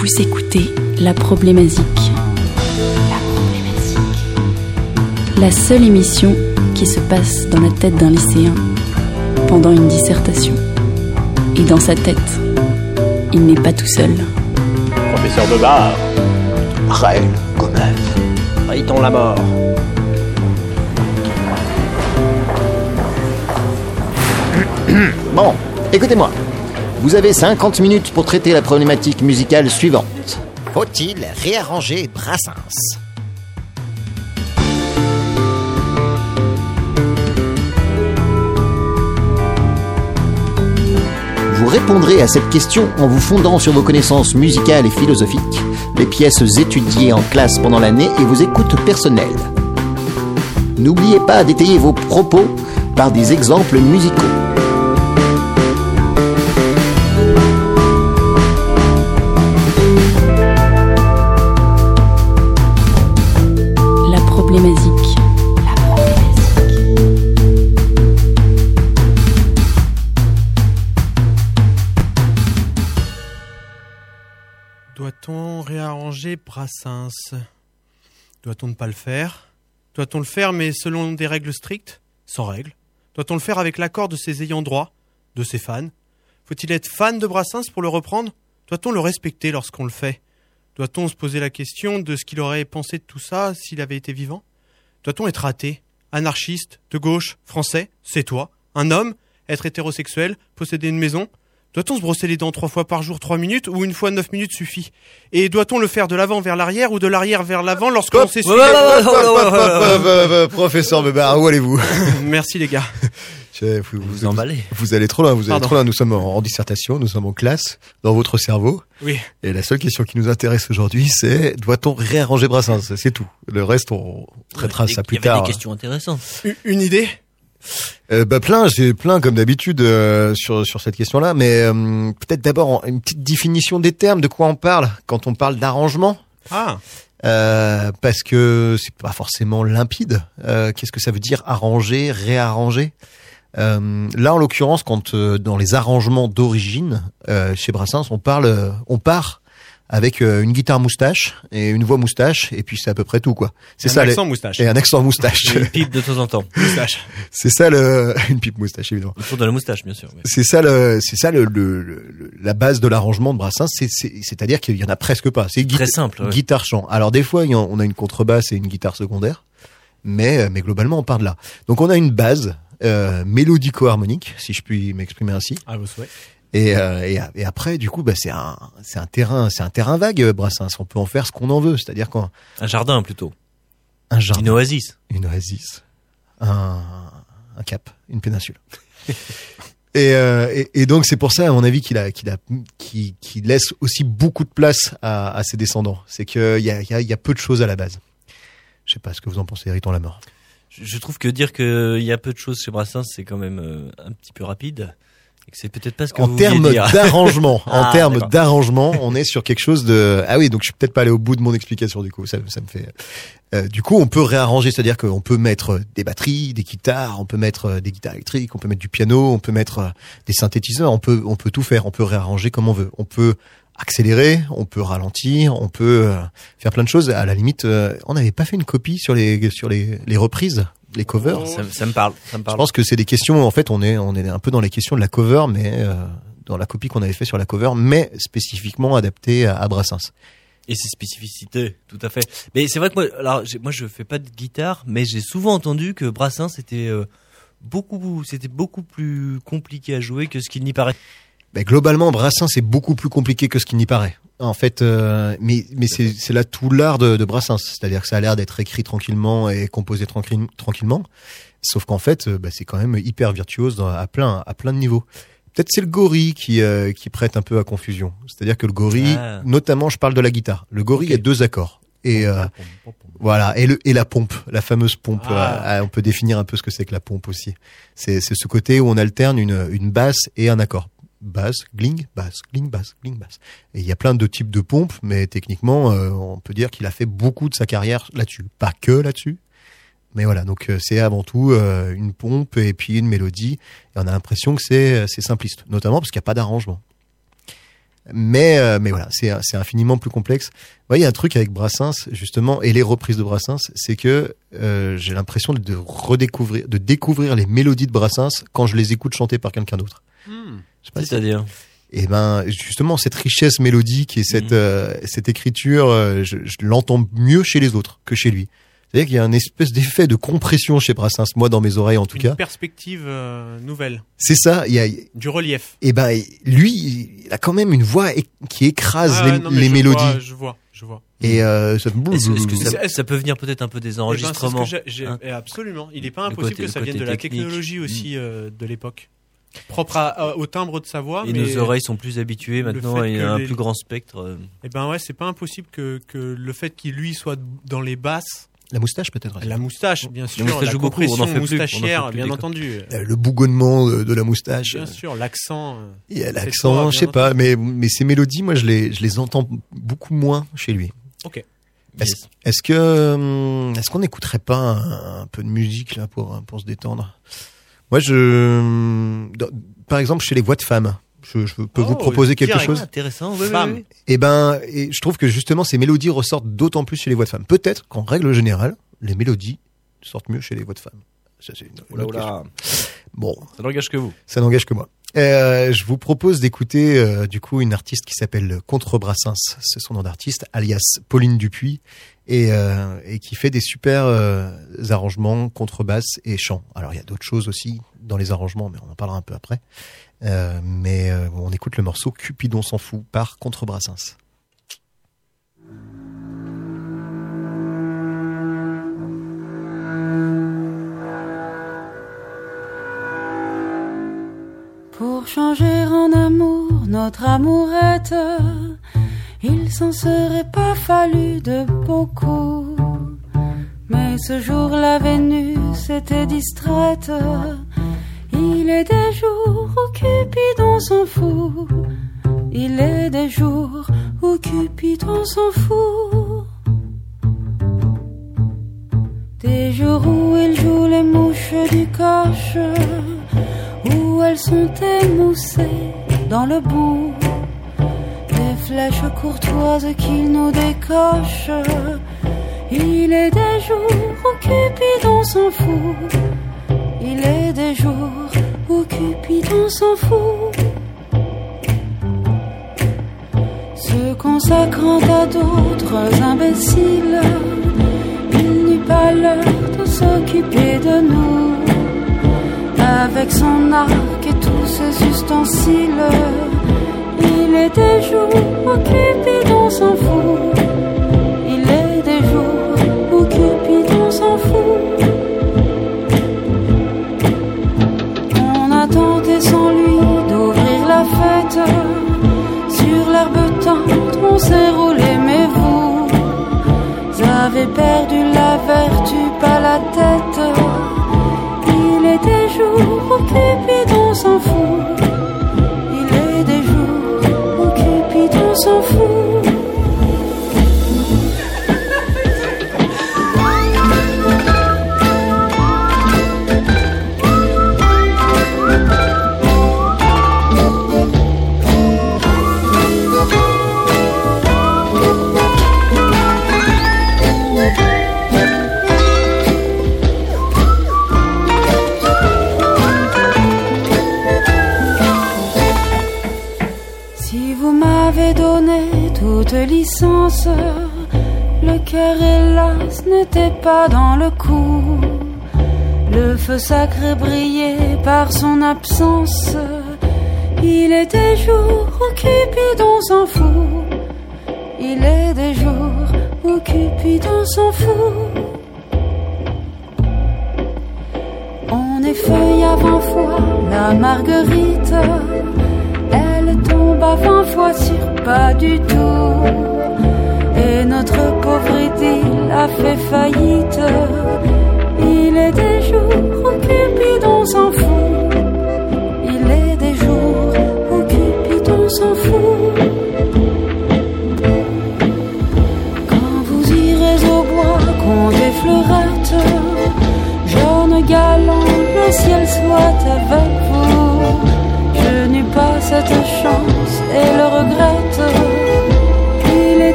Vous écoutez La Problématique. La Problématique. La seule émission qui se passe dans la tête d'un lycéen pendant une dissertation. Et dans sa tête, il n'est pas tout seul. Professeur de bar. Raël Gomez. Rayton la mort. Bon, écoutez-moi. Vous avez 50 minutes pour traiter la problématique musicale suivante. Faut-il réarranger Brassens? Vous répondrez à cette question en vous fondant sur vos connaissances musicales et philosophiques, les pièces étudiées en classe pendant l'année et vos écoutes personnelles. N'oubliez pas d'étayer vos propos par des exemples musicaux. Brassens Doit-on ne pas le faire? Doit-on le faire mais selon des règles strictes? Sans règles. Doit-on le faire avec l'accord de ses ayants droit De ses fans? Faut-il être fan de Brassens pour le reprendre? Doit-on le respecter lorsqu'on le fait? Doit-on se poser la question de ce qu'il aurait pensé de tout ça s'il avait été vivant? Doit-on être athée Anarchiste? De gauche? Français? C'est toi? Un homme? Être hétérosexuel? Posséder une maison? Doit-on se brosser les dents trois fois par jour, trois minutes, ou une fois neuf minutes suffit? Et doit-on le faire de l'avant vers l'arrière ou de l'arrière vers l'avant lorsque l'on s'essuie Professeur Bébard, où allez-vous? Merci les gars. Vous, vous, emballez. Vous, allez trop loin, vous allez trop loin. Nous sommes en, dissertation, nous sommes en classe, dans votre cerveau. Oui. Et la seule question qui nous intéresse aujourd'hui, c'est doit-on réarranger Brassens? C'est tout. Le reste, on traitera ça plus tard. Il y avait tard. des questions intéressantes. Une idée? Euh, bah plein, j'ai plein comme d'habitude euh, sur sur cette question-là, mais euh, peut-être d'abord une petite définition des termes, de quoi on parle quand on parle d'arrangement. Ah, Euh, parce que c'est pas forcément limpide. Euh, Qu'est-ce que ça veut dire arranger, réarranger? Euh, Là, en l'occurrence, quand euh, dans les arrangements d'origine euh, chez Brassens, on parle, on part avec euh, une guitare moustache et une voix moustache, et puis c'est à peu près tout quoi. C'est un ça. les- accent moustache. Et un accent moustache. Une pipe de temps en temps. Moustache. c'est ça le une pipe moustache évidemment. Autour de la moustache, bien sûr. mais- C'est ça le, c'est ça le, le- le- la base de l'arrangement de Brassens. C'est, c'est, c'est-à-dire qu'il y en a presque pas. C'est Très simple. ouais. guitare chant. Alors des fois, on a une contrebasse et une guitare secondaire, mais euh, mais globalement, on part de là. Donc on a une base euh, mélodico-harmonique, si je puis m'exprimer ainsi. À vos souhaits. Et, euh, et, et après, du coup, bah, c'est un c'est un terrain c'est un terrain vague, euh, Brassens. On peut en faire ce qu'on en veut. C'est-à-dire qu'un Un jardin plutôt. un jardin, Une oasis. une oasis, un, un cap, une péninsule. Et, euh, et, et donc c'est pour ça, à mon avis, qu'il a, qu'il a, laisse aussi beaucoup de place à, à ses descendants. C'est qu'il y a, y, a, il y a peu de choses à la base. Je sais pas ce que vous en pensez, Riton Lamort. Je, je trouve que dire qu'il y a peu de choses chez Brassens, c'est quand même euh, un petit peu rapide. C'est peut-être pas ce que En termes d'arrangement, en Ah, termes d'arrangement, on est sur quelque chose de. Ah oui, donc je suis peut-être pas allé au bout de mon explication du coup. Ça, ça me fait. Euh, du coup, on peut réarranger, c'est-à-dire qu'on peut mettre des batteries, des guitares, on peut mettre euh, des guitares électriques, on peut mettre du piano, on peut mettre euh, des synthétiseurs, on peut, on peut tout faire, on peut réarranger comme on veut. On peut accélérer, on peut ralentir, on peut euh, faire plein de choses. À la limite, euh, on n'avait pas fait une copie sur les sur les, les reprises, les covers. Ça, ça me parle. Ça me Je parle. pense que c'est des questions. En fait, on est on est un peu dans les questions de la cover, mais euh, dans la copie qu'on avait fait sur la cover, mais spécifiquement adaptée à, à Brassens. Et ses spécificités, tout à fait. Mais c'est vrai que moi, alors, moi, je fais pas de guitare, mais j'ai souvent entendu que Brassens était euh, beaucoup, c'était beaucoup plus compliqué à jouer que ce qu'il n'y paraît. Ben, globalement, Brassens c'est beaucoup plus compliqué que ce qu'il n'y paraît. En fait, euh, mais mais c'est c'est là tout l'art de, de Brassens, c'est-à-dire que ça a l'air d'être écrit tranquillement et composé tranquille- tranquillement, sauf qu'en fait, euh, ben, c'est quand même hyper virtuose dans- à plein à plein de niveaux. Peut-être c'est le gorille qui euh, qui prête un peu à confusion. C'est-à-dire que le gorille, Ah. notamment, je parle de la guitare. Le gorille a deux accords et euh, Voilà, et, le, et la pompe, la fameuse pompe. Ah. euh, on peut définir un peu ce que c'est que la pompe aussi. C'est c'est ce côté où on alterne une, une basse et un accord. Basse, gling, basse, gling, basse, gling, basse. Et il y a plein de types de pompes, mais techniquement, euh, on peut dire qu'il a fait beaucoup de sa carrière là-dessus. Pas que là-dessus, mais voilà. Donc euh, c'est avant tout euh, une pompe et puis une mélodie. Et on a l'impression que c'est simpliste, notamment parce qu'il n'y a pas d'arrangement. Mais mais voilà, c'est infiniment plus complexe. Y a un truc avec Brassens justement et les reprises de Brassens, c'est que j'ai l'impression de redécouvrir, de découvrir les mélodies de Brassens quand je les écoute chanter par quelqu'un d'autre. Hmm. Je sais pas si- C'est-à-dire et ben justement cette richesse mélodique et cette Mhm. euh, cette écriture, euh, je, je l'entends mieux chez les autres que chez lui. C'est-à-dire qu'il y a un espèce d'effet de compression chez Brassens, moi dans mes oreilles en tout Une cas. perspective euh, nouvelle, C'est ça. Il y a du relief. et ben lui, il a quand même une voix qui écrase Ah, les, non, mais les je mélodies. vois, je vois, je vois. Et euh, ça... Est-ce est-ce que ça, peut venir peut-être un peu des Eh ben, enregistrements c'est ce que j'ai- j'ai- hein. eh, Absolument. Il n'est pas Le impossible côté- que ça vienne de la technique. technologie Mm. aussi euh, de l'époque. Propre à- à- au timbre de sa voix. Et mais, nos oreilles sont plus habituées maintenant et que un les- plus grand spectre. euh, Eh ben ouais, c'est pas impossible que, que le fait qu'il lui soit dans les basses, La moustache peut-être. la moustache, bien sûr, moustache la joue beaucoup, on en compression fait plus, on en fait moustachière, plus bien entendu. Euh, Le bougonnement de, la moustache. Bien sûr, l'accent. euh, Il y a l'accent, je sais pas, mais mais ces mélodies, moi je les je les entends beaucoup moins chez lui. Ok. Est-ce est-ce que hum, est-ce qu'on n'écouterait pas un, un peu de musique là pour pour se détendre? Moi je dans- par exemple chez les voix de femmes, je, je peux vous Oh, proposer quelque direct. chose? Intéressant. oui, oui, Femme. oui. Et ben et je trouve que justement ces mélodies ressortent d'autant plus chez les voix de femmes. Peut-être qu'en règle générale, les mélodies sortent mieux chez les voix de femmes. Ça c'est une, une Oula, oula. Bon, Ça n'engage que vous. ça n'engage que moi. Euh, je vous propose d'écouter euh, du coup une artiste qui s'appelle Contrebrassens, c'est son nom d'artiste, alias Pauline Dupuis, et, euh, et qui fait des super euh, arrangements contrebasse et chant. Alors il y a d'autres choses aussi dans les arrangements, mais on en parlera un peu après. Euh, mais euh, on écoute le morceau Cupidon s'en fout par Contrebrassens. Changer en amour notre amourette, il s'en serait pas fallu de beaucoup. Mais ce jour la Vénus était distraite. Il est des jours où Cupidon s'en fout. Il est des jours où Cupidon s'en fout. Des jours où il joue les mouches du coche elles sont émoussées dans le bout des flèches courtoises qu'il nous décoche. Il est des jours où Cupidon s'en fout. Il est des jours où Cupidon s'en fout. Se consacrant à d'autres imbéciles, il n'eut pas l'heure de s'occuper de nous avec son arc et tous ses ustensiles. Il est des jours où Cupidon s'en fout. Il est des jours où Cupidon s'en fout. Pas dans le coup. Le feu sacré brillait par son absence. Il est des jours où Cupidon s'en fout. Il est des jours où Cupidon s'en fout. On effeuille à vingt fois la marguerite. Elle tombe à vingt fois sur pas du tout. Et notre pauvre idylle a fait faillite. Il est des jours où Cupidon s'en fout.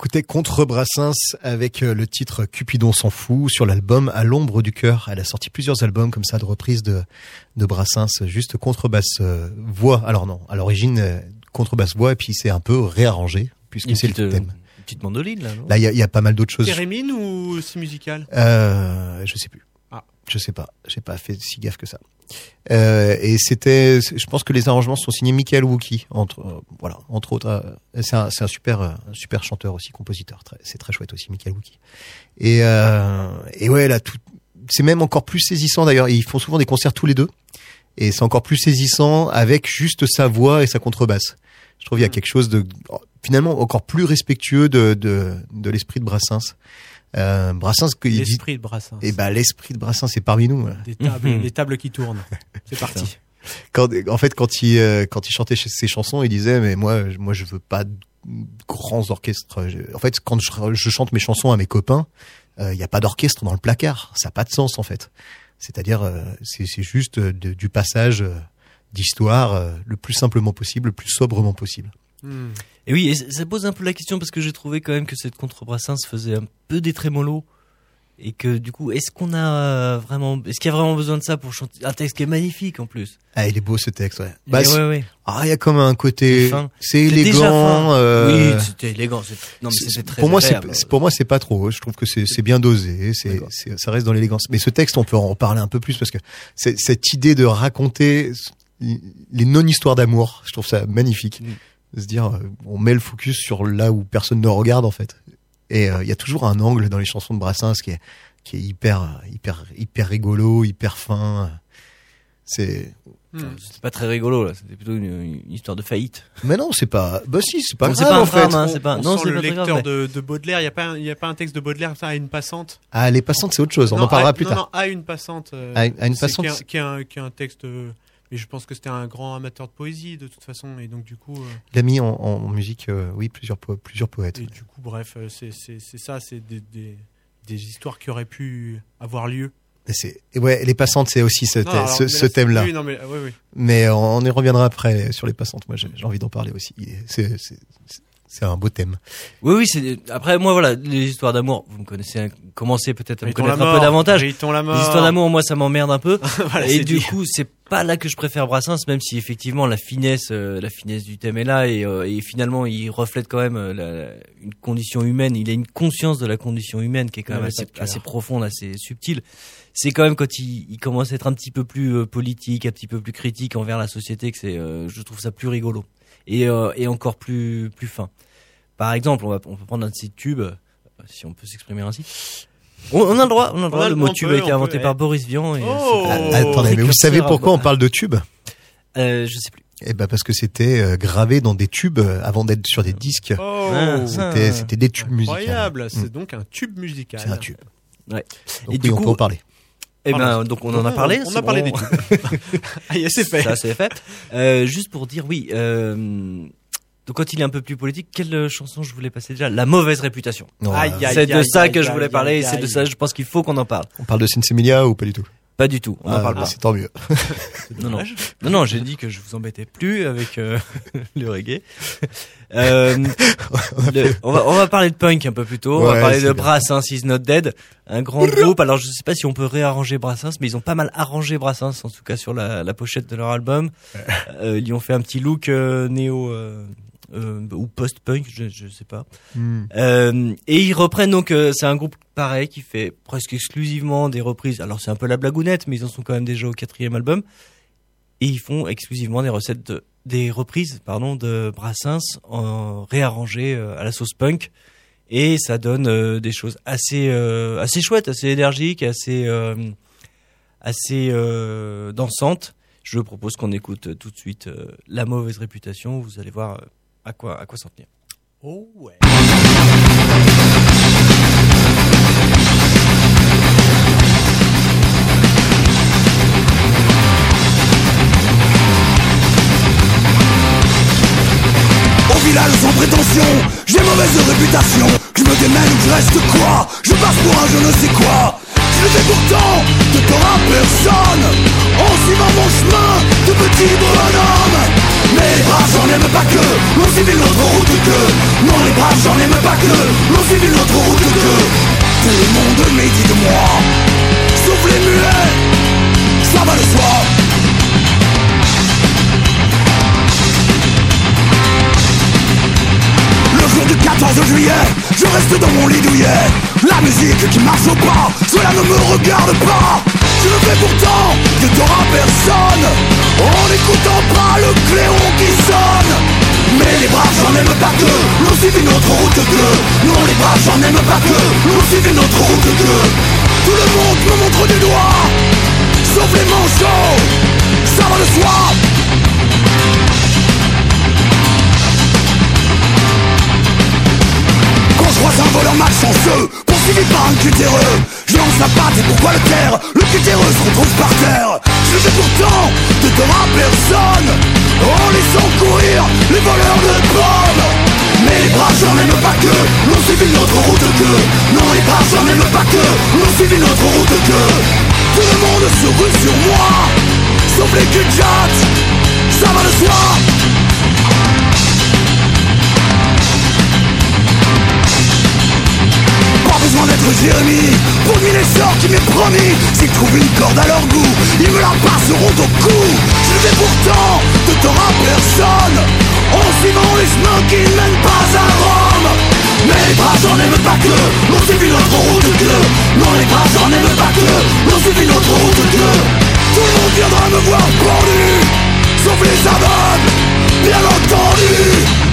Écoutait Contre Brassens avec euh, le titre Cupidon s'en fout sur l'album À l'ombre du cœur. Elle a sorti plusieurs albums comme ça de reprises de, de Brassens, juste contrebasse euh, voix. Alors non, à l'origine euh, contrebasse voix et puis c'est un peu réarrangé puisque c'est le thème. une petite mandoline là. non? Là, il y a, il y a pas mal d'autres choses. Kérémine ou c'est musical? Euh, je sais plus. Ah. Je sais pas. J'ai pas fait si gaffe que ça. Euh, et c'était, je pense que les arrangements sont signés Michael Wookie, entre, euh, voilà, entre autres. euh, c'est un, c'est un super, euh, un super chanteur aussi, compositeur. Très- C'est très chouette aussi, Michael Wookie. Et, euh, et ouais, là, tout, c'est même encore plus saisissant d'ailleurs. Ils font souvent des concerts tous les deux, et c'est encore plus saisissant avec juste sa voix et sa contrebasse. Je trouve qu'il y a Mm. quelque chose de finalement encore plus respectueux de de, de l'esprit de Brassens. Euh, Brassens, que- L'esprit de Brassens. et ben l'esprit de Brassens c'est parmi nous. voilà. Des tables, Mhm. les tables qui tournent. C'est parti. Quand, en fait, quand il euh, quand il chantait ses chansons, il disait mais moi je- moi je veux pas de grands orchestres. En fait, quand je, je chante mes chansons à mes copains, il n'y a pas d'orchestre dans le placard. Ça n'a pas de sens en fait. C'est-à-dire euh, c'est c'est juste euh, de- du passage euh, d'histoire euh, le plus simplement possible, le plus sobrement possible. Hmm. Et oui, et ça pose un peu la question parce que j'ai trouvé quand même que cette contrebrassens faisait un peu des trémolos et que du coup, est-ce qu'on a vraiment, est-ce qu'il y a vraiment besoin de ça pour chanter un texte qui est magnifique en plus? Ah, il est beau ce texte. Ouais. Bah, ouais, ouais. ah, il y a comme un côté, C'est élégant. euh, Oui, c'était élégant. Non, mais c'était très pour moi, c'est pour moi c'est pas trop. Je trouve que c'est bien dosé. C'est ça reste dans l'élégance. Mais ce texte, on peut en reparler un peu plus parce que cette idée de raconter les non-histoires d'amour, je trouve ça magnifique. Mm. Se dire, euh, on met le focus sur là où personne ne regarde en fait. Et euh, il y a toujours un angle dans les chansons de Brassens qui est qui est hyper hyper hyper rigolo, hyper fin. C'est Hmm. C'était pas très rigolo là. C'était plutôt une, une histoire de faillite. mais non, c'est pas. Bah si, c'est pas c'est grave pas un en fait. drame, hein, On- c'est pas. on Non, sent c'est le pas lecteur grave. mais- de, de Baudelaire. Il y a pas, un- il y a pas un texte de Baudelaire ça à une passante. Ah, les passantes, c'est autre chose. On Non, en parlera à- plus non, tard. Non, à une passante. euh, À une- à une c'est passante, est, c'est- un, qui est un texte. Mais je pense que c'était un grand amateur de poésie de toute façon et donc du coup. euh, Il a mis en, en musique, euh, oui, plusieurs po- plusieurs poètes. Et du coup, bref, euh, c'est ça, c'est des, des, des histoires qui auraient pu avoir lieu. Et ouais, les passantes, c'est aussi ce, mais là, thème-là. Mais, oui, oui. Mais on, on y reviendra après sur les passantes. Moi, j'ai envie d'en parler aussi. C'est c'est- un beau thème. Oui, oui. C'est après moi voilà les histoires d'amour. Vous me connaissez, commencez peut-être à me connaître un peu davantage. Les histoires d'amour, moi, ça m'emmerde un peu. Voilà, et du dit. coup, c'est pas là que je préfère Brassens, même si effectivement la finesse, euh, la finesse du thème est là et, euh, et finalement il reflète quand même euh, la- une condition humaine. Il a une conscience de la condition humaine qui est quand Ouais, même assez profonde, assez subtile. C'est quand même quand il, il commence à être un petit peu plus euh, politique, un petit peu plus critique envers la société que c'est, euh, je trouve ça plus rigolo et, euh, et encore plus plus fin. Par exemple, on va on peut prendre un de ces tubes, si on peut s'exprimer ainsi. On, on a le droit, on a le droit. le mot tube a été inventé peut, par. Boris Vian. Et, Oh. Ah, attendez, mais vous savez pourquoi on parle de tubes? Euh, je sais plus. Eh ben parce que c'était gravé dans des tubes avant d'être sur des disques. Oh, C'était c'était des tubes musicaux. incroyable. C'est Mm. donc un tube musical. C'est un tube. Ouais. Donc Et oui, du on coup- peut en parler. Eh Voilà. ben, donc on en a parlé. On c'est a parlé bon. ah, yes, c'est fait. Ça, c'est fait. Euh, juste pour dire, oui. Euh, donc quand il est un peu plus politique, quelle chanson je voulais passer déjà? La mauvaise réputation. C'est de ça aïe, que je voulais aïe, parler. et C'est de ça, je pense qu'il faut qu'on en parle. On parle de Sinsemilia ou pas du tout? Pas du tout. On en Ah, parle pas. C'est tant mieux. Non, non, non, non. J'ai dit que je vous embêtais plus avec euh, le reggae. Euh, le- on, va, on va parler de punk un peu plus tôt. on va parler de bien. Brassens Is Not Dead, un grand groupe. Alors je sais pas si on peut réarranger Brassens, mais ils ont pas mal arrangé Brassens, en tout cas sur la, la pochette de leur album. Euh, ils lui ont fait un petit look euh, néo euh, ou post-punk, je, je sais pas. Hmm. Euh, et ils reprennent donc, euh, c'est un groupe pareil qui fait presque exclusivement des reprises. Alors c'est un peu la blagounette, mais ils en sont quand même déjà au quatrième album. Et ils font exclusivement des recettes, de, des reprises, pardon, de Brassens en réarrangées à la sauce punk. Et ça donne des choses assez, assez chouettes, assez énergiques, assez, assez dansantes. Je propose qu'on écoute tout de suite La mauvaise réputation. Vous allez voir à quoi, à quoi s'en tenir? Oh, ouais. Au village sans prétention, j'ai mauvaise réputation. Je me démène ou je reste quoi? Je passe pour un je ne sais quoi. Je ne fais pourtant de tort à personne. En suivant mon chemin de petit bonhomme Mais les braves j'en aime pas que. L'on civile notre route que. Non les braves j'en aime pas que. L'on civile notre route que. Tout le monde médit de moi. Sauf les muets. Ça va de soi Le jour du 14 juillet, je reste dans mon lit douillet. La musique qui marche au pas, cela ne me regarde pas Je fais pourtant de tort à personne En n'écoutant pas le cléon qui sonne. Mais les braves j'en aime pas que L'on suivi notre route que. Non les braves j'en aime pas que L'on suivi notre route que. Tout le monde me montre du doigt Sauf les manchots. Ça va de soi Quand je croise un voleur malchanceux Poursuivi par un cutéreux. Je lance la patte et pourquoi le taire Le cutéreux se retrouve par terre. Je fais pourtant de tort à personne. En laissant courir les voleurs de pommes. Mais les braves j'en aime pas que. L'on suivi notre route que. Non les braves j'en aime pas que. L'on suivi notre route que. Tout le monde se rue sur moi. Sauf les cul Ça va de soi d'être Jérémy Pour lui les sorts qui m'est promis. S'ils trouvent une corde à leur goût Ils me la passeront au cou. Je ne fais pourtant de tort personne. En suivant les chemins qui ne mènent pas à Rome. Mais les bras j'en aime pas que L'on suivi notre route que Non les bras j'en aime pas que L'on suivi notre route que Tout le monde viendra me voir pendu Sauf les aveugles Bien entendu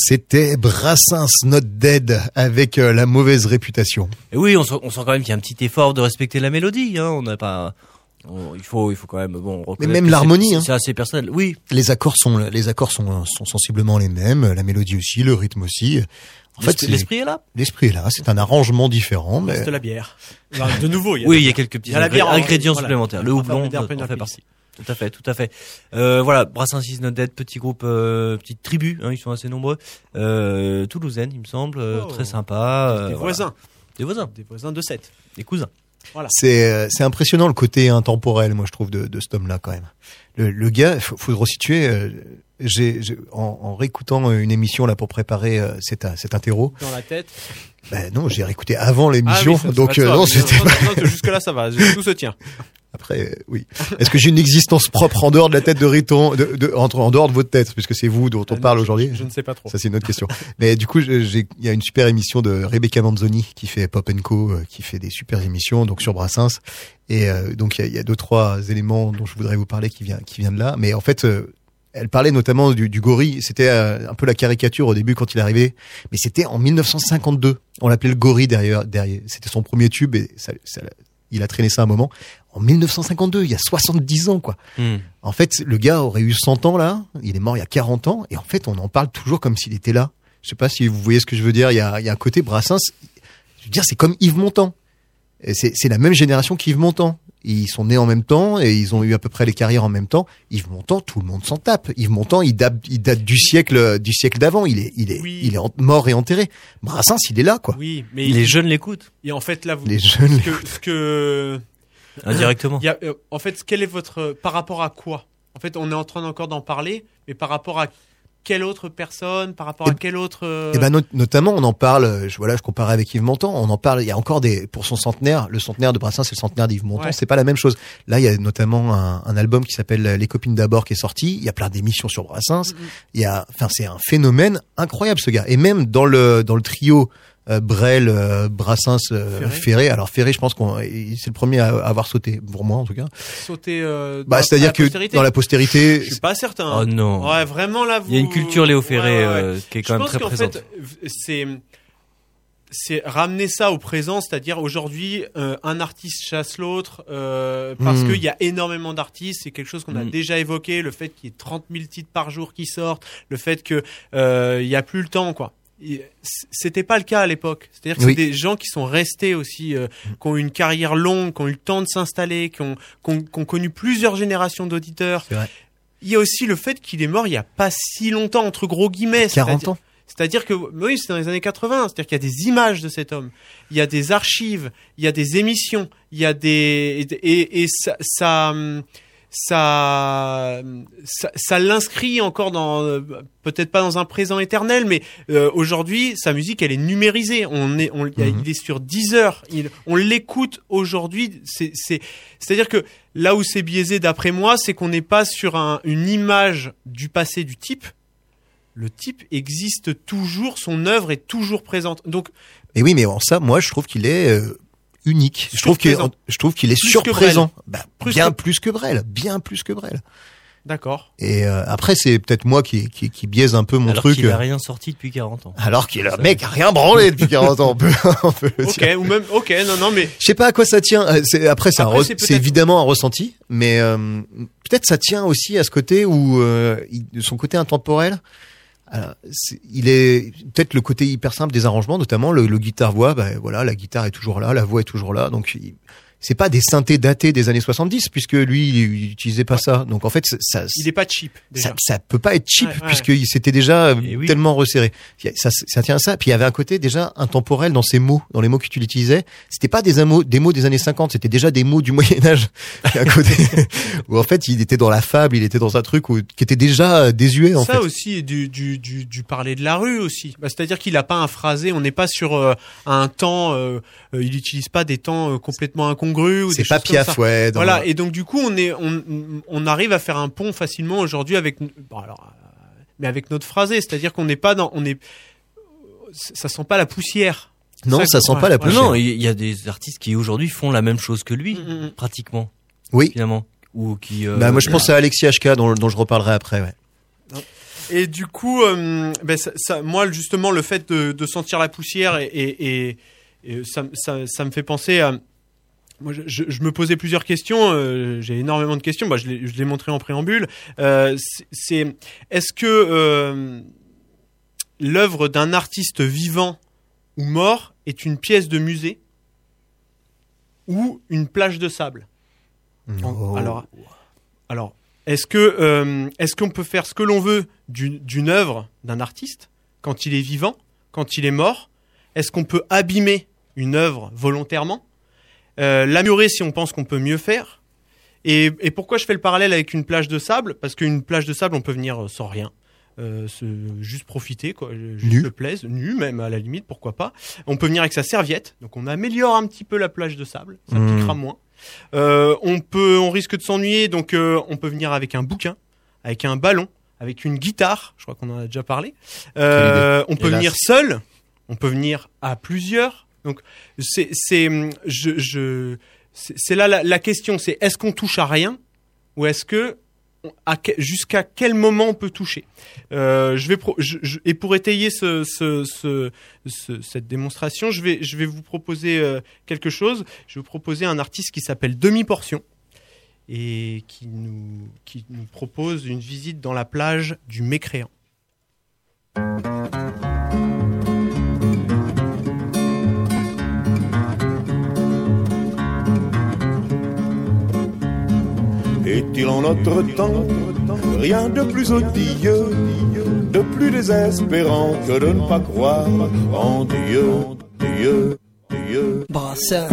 C'était Brassens Not Dead avec euh, la mauvaise réputation. Et oui, on sent, on sent quand même qu'il y a un petit effort de respecter la mélodie. Hein. On n'a pas. on- il faut, il faut quand même bon. reconnaître même l'harmonie, c'est- hein. C'est assez personnel. Oui. Les accords sont les accords sont, sont sensiblement les mêmes, la mélodie aussi, le rythme aussi. En fait, L'esprit- c'est- l'esprit est là. l'esprit est là. C'est un arrangement différent, mais Reste la bière. Enfin, de nouveau, il y a Oui, il y a quelques petits Il y a la ingré- bière en- ingrédients voilà. supplémentaires. Le houblon en fait partie. Tout à fait, tout à fait. Euh, voilà, Brassens is not dead, petit groupe, euh, petite tribu, hein, ils sont assez nombreux. Euh, Toulousaine, il me semble, euh, Oh. très sympa. Des voilà. voisins. Des voisins, Des voisins de 7. des cousins. c'est euh, c'est impressionnant le côté intemporel, moi je trouve de, de cet homme-là quand même. Le, le gars, faut, faut le resituer. euh, j'ai en, en réécoutant une émission là pour préparer euh, cet cet interro, Dans la tête. ben non, j'ai réécouté avant l'émission, Ah oui, ça donc euh, non, c'était Jusque là, ça va. Tout se tient. Après, euh, oui. Est-ce que j'ai une existence propre en dehors de la tête de Riton, de, de- entre, en dehors de votre tête, puisque c'est vous dont on Euh, parle aujourd'hui Je ne sais pas trop. Ça, c'est une autre question. Mais du coup, il y a une super émission de Rebecca Manzoni qui fait Pop Co, euh, qui fait des super émissions, donc sur Brassens. Et euh, donc, il y, a, il y a deux, trois éléments dont je voudrais vous parler qui vient, qui vient de là. Mais en fait, euh, elle parlait notamment du, du gorille. C'était un peu la caricature au début quand il arrivé. Mais c'était en 1952. On l'appelait le gorille derrière. derrière. C'était son premier tube et ça, ça- il a traîné ça un moment. En 1952, il y a 70 ans, quoi. Hmm. En fait, le gars aurait eu 100 ans là, il est mort il y a 40 ans, et en fait, on en parle toujours comme s'il était là. Je sais pas si vous voyez ce que je veux dire. Il y a, il y a un côté Brassens. Je veux dire, c'est comme Yves Montand. C'est la même génération qu'Yves Montand. Ils sont nés en même temps et ils ont eu à peu près les carrières en même temps. Yves Montand, tout le monde s'en tape. Yves Montand, il date, il date du siècle, du siècle d'avant. Il est, il est, Oui. il est en- mort et enterré. Brassens, il est là, quoi. Oui, mais Les jeunes l'écoutent et en fait là, vous, Les jeunes. ce que, ce que indirectement. il y a, euh, en fait, quel est votre par rapport à quoi? En fait, on est en train encore d'en parler, mais par rapport à quelle autre personne, par rapport Eh à ben- quelle autre euh, Et ben not- notamment, on en parle. Je, voilà, je comparais avec Yves Montand. On en parle. Il y a encore des pour son centenaire. Le centenaire de Brassens et le centenaire d'Yves Montand, Ouais. c'est pas la même chose. Là, il y a notamment un, un album qui s'appelle Les copines d'abord qui est sorti. Il y a plein d'émissions sur Brassens. Mhm. Il y a, enfin, c'est un phénomène incroyable ce gars. Et même dans le dans le trio. Euh, Brel, euh, Brassens, euh, Ferré. Ferré. Alors Ferré, je pense qu'on c'est le premier à, avoir sauté pour moi en tout cas. sauter euh, dans Bah, la- c'est-à-dire que postérité dans la postérité, Je suis pas certain. Oh non. Ouais, vraiment là, vous. Il y a une culture Léo Ferré Ouais, ouais, ouais. euh, qui est Je quand même pense très qu'en présente. fait, c'est c'est ramener ça au présent, c'est-à-dire aujourd'hui, euh, un artiste chasse l'autre euh, parce Mm. qu'il y a énormément d'artistes. C'est quelque chose qu'on a Mm. déjà évoqué, le fait qu'il y ait 30 000 titres par jour qui sortent, le fait que euh, il y a plus le temps, quoi. C'était pas le cas à l'époque. C'est-à-dire que Oui. c'est des gens qui sont restés aussi, euh, qui ont eu une carrière longue, qui ont eu le temps de s'installer, qui ont, qui ont, qui ont connu plusieurs générations d'auditeurs. Il y a aussi le fait qu'il est mort il y a pas si longtemps entre gros guillemets. 40 c'est-à-dire- ans. C'est-à-dire que oui, c'est dans les années 80. C'est-à-dire qu'il y a des images de cet homme, il y a des archives, il y a des émissions, il y a des et, et- et ça ça hum, ça ça, ça l'inscrit encore dans peut-être pas dans un présent éternel, mais euh, aujourd'hui sa musique elle est numérisée. On est on, il Mhm. il est sur 10 heures. Il, on l'écoute aujourd'hui. C'est c'est c'est-à-dire que là où c'est biaisé d'après moi, c'est qu'on n'est pas sur un, une image du passé du type. Le type existe toujours, son œuvre est toujours présente. Donc, Et oui, mais en ça, moi, je trouve qu'il est euh, unique. Je trouve qu'il Surprésent. je trouve qu'il est Plus que surprésent. Bah, Plus bien que- plus que Brel, bien plus que Brel. d'accord. Et euh, après, c'est peut-être moi qui, qui qui biaise un peu mon Alors truc. qu'il a euh, rien sorti depuis 40 ans. Alors qu'il a, mec, a rien branlé depuis 40 ans. On peut, on peut le Ok, dire. ou même, ok, non, non, mais Je sais pas à quoi ça tient. Euh, c'est- Après, c'est re- évidemment un ressenti, mais euh, peut-être ça tient aussi à ce côté où euh, son côté intemporel. Alors, il est peut-être le côté hyper simple des arrangements, notamment le, le guitare voix. Ben voilà, la guitare est toujours là, la voix est toujours là, donc c'est pas des synthés datés des années 70 puisque lui il, il utilisait pas ça. Donc en fait, ça, ça, il est pas cheap, déjà. ça, ça peut pas être cheap Ouais, ouais. puisque c'était déjà euh, oui. tellement resserré. Ça, ça tient à ça. Puis il y avait un côté déjà intemporel dans ses mots, dans les mots que tu utilisais. C'était pas des mots, des mots des années 50, c'était déjà des mots du Moyen Âge. Un côté où en fait il était dans la fable, il était dans un truc où, qui était déjà désuet en ça fait. aussi du, du, du, du parler de la rue aussi. Bah, C'est-à-dire qu'il a pas un phrasé, on n'est pas sur euh, un temps, euh, euh, il n'utilise pas des temps euh, complètement incongrus ou des choses pas comme ça. piaf, ouais. dans Voilà, la- et donc du coup, on est, on, on arrive à faire un pont facilement aujourd'hui avec, bon, alors, euh, mais avec notre phrasé, c'est-à-dire qu'on n'est pas dans, on est, ça sent pas la poussière. Non, ça sent ouais, pas la poussière. Non, il y a des artistes qui aujourd'hui font la même chose que lui, Mm, mm, mm. pratiquement, Oui. finalement. Ou qui. euh, Bah, moi je pense à Alexis HK dont, dont je reparlerai après. Ouais. Et du coup, euh, ben ça, ça- moi justement, le fait de, de sentir la poussière et, et, et- et ça, ça, ça me fait penser à. Moi, je, me posais plusieurs questions. euh, J'ai énormément de questions. Bah, je l'ai montré en préambule. Euh, c'est- est-ce que euh, l'œuvre d'un artiste vivant ou mort est une pièce de musée ou une plage de sable? Alors, alors, est-ce que est-ce qu'on peut faire ce que l'on veut d'une œuvre d'un artiste quand il est vivant, quand il est mort? Est-ce qu'on peut abîmer une œuvre volontairement? Euh, L'améliorer si on pense qu'on peut mieux faire et, et pourquoi je fais le parallèle avec une plage de sable? Parce qu'une plage de sable, on peut venir euh, sans rien. Euh, se- juste profiter, quoi, euh, juste Nu. se plaise, nu même à la limite, pourquoi pas. On peut venir avec sa serviette, donc on améliore un petit peu la plage de sable, ça Mmh. piquera moins. Euh, on peut, on risque de s'ennuyer, donc euh, on peut venir avec un bouquin, avec un ballon, avec une guitare. Je crois qu'on en a déjà parlé. Euh, on peut Hélas. venir seul, on peut venir à plusieurs. Donc c'est, c'est, je, je, c'est là la, question, c'est est-ce qu'on touche à rien ou est-ce que jusqu'à quel moment on peut toucher? Euh, Je vais et pour étayer ce- cette démonstration, je vais je vais vous proposer euh, quelque chose. Je vais vous proposer un artiste qui s'appelle Demi Portion et qui nous qui nous propose une visite dans la plage du Mécréant. Est-il en notre temps rien de plus odieux, de plus désespérant que de ne pas croire en Dieu, Dieu, Dieu? Brassens,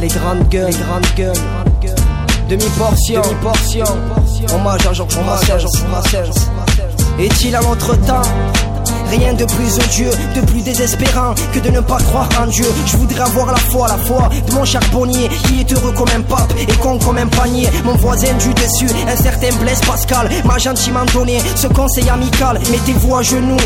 les grandes gueules, les grandes gueules, demi-portion, demi-portion, hommage à Georges Brassens. Est-il à notre temps Rien de plus odieux, de plus désespérant que de ne pas croire en Dieu. Je voudrais avoir la foi, la foi de mon charbonnier qui est heureux comme un pape et con comme un panier. Mon voisin du dessus, un certain Blaise Pascal, m'a gentiment donné ce conseil amical. Mettez-vous à genoux,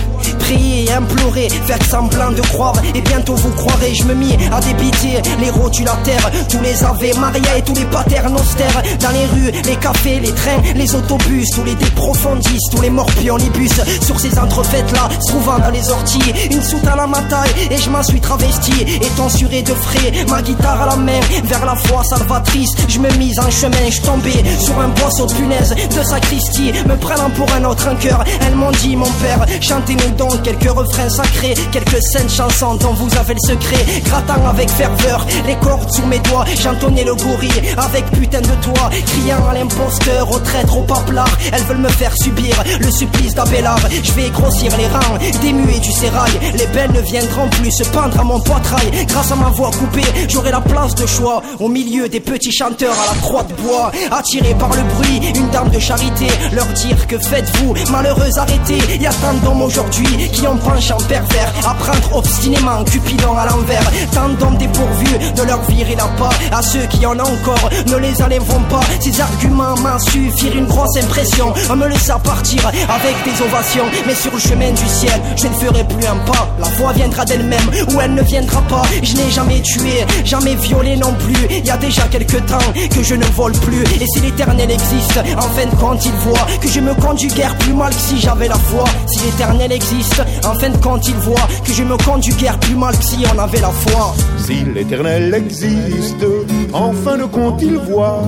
priez implorez, faites semblant de croire et bientôt vous croirez. Je me mis à débiter les rotulataires, tous les Ave Maria et tous les paternes austères. Dans les rues, les cafés, les trains, les autobus, tous les déprofondistes, tous les morpions, les bus. Sur ces entrefaites là, trouvant dans les orties une soutane à ma taille et je m'en suis travesti. Et tensuré de frais, ma guitare à la main, vers la foi salvatrice, je me mise en chemin, je tombais sur un boisseau de punaise de sacristie, me prenant pour un autre en cœur, elles m'ont dit mon père, chantez-nous donc quelques refrains sacrés, quelques saintes chansons dont vous avez le secret, grattant avec ferveur, les cordes sous mes doigts, j'entonnais le gorille avec putain de toi, criant à l'imposteur, au traître, au paplard, elles veulent me faire subir le supplice d'Abélard, je vais grossir les rangs, muets du sérail, les belles ne viendront plus se pendre à mon poitrail, grâce à ma voix coupée, j'aurai la place de choix, au milieu des petits chanteurs à la croix de bois, attirés par le bruit, une dame de charité, leur dire que faites-vous, malheureuse arrêtez, y a tant d'hommes aujourd'hui qui ont penché en pervers, à prendre obstinément Cupidon à l'envers, tant d'hommes dépourvus de leur virer la pas, à ceux qui en ont encore, ne les enlèveront pas, ces arguments m'en suffirent une grosse impression, on me laissa partir avec des ovations, mais sur le chemin du ciel, je ne ferai plus un pas, la foi viendra d'elle-même, ou elle ne viendra pas, je n'ai jamais tué, jamais violé non plus, il y a déjà quelques temps que je ne vole plus, et si l'éternel existe, en fin de compte il voit que je me conduis guère plus mal que si j'avais la foi, si l'éternel existe, en fin de compte il voit que je me conduis guère plus mal que si on avait la foi. Si l'éternel existe, en fin de compte il voit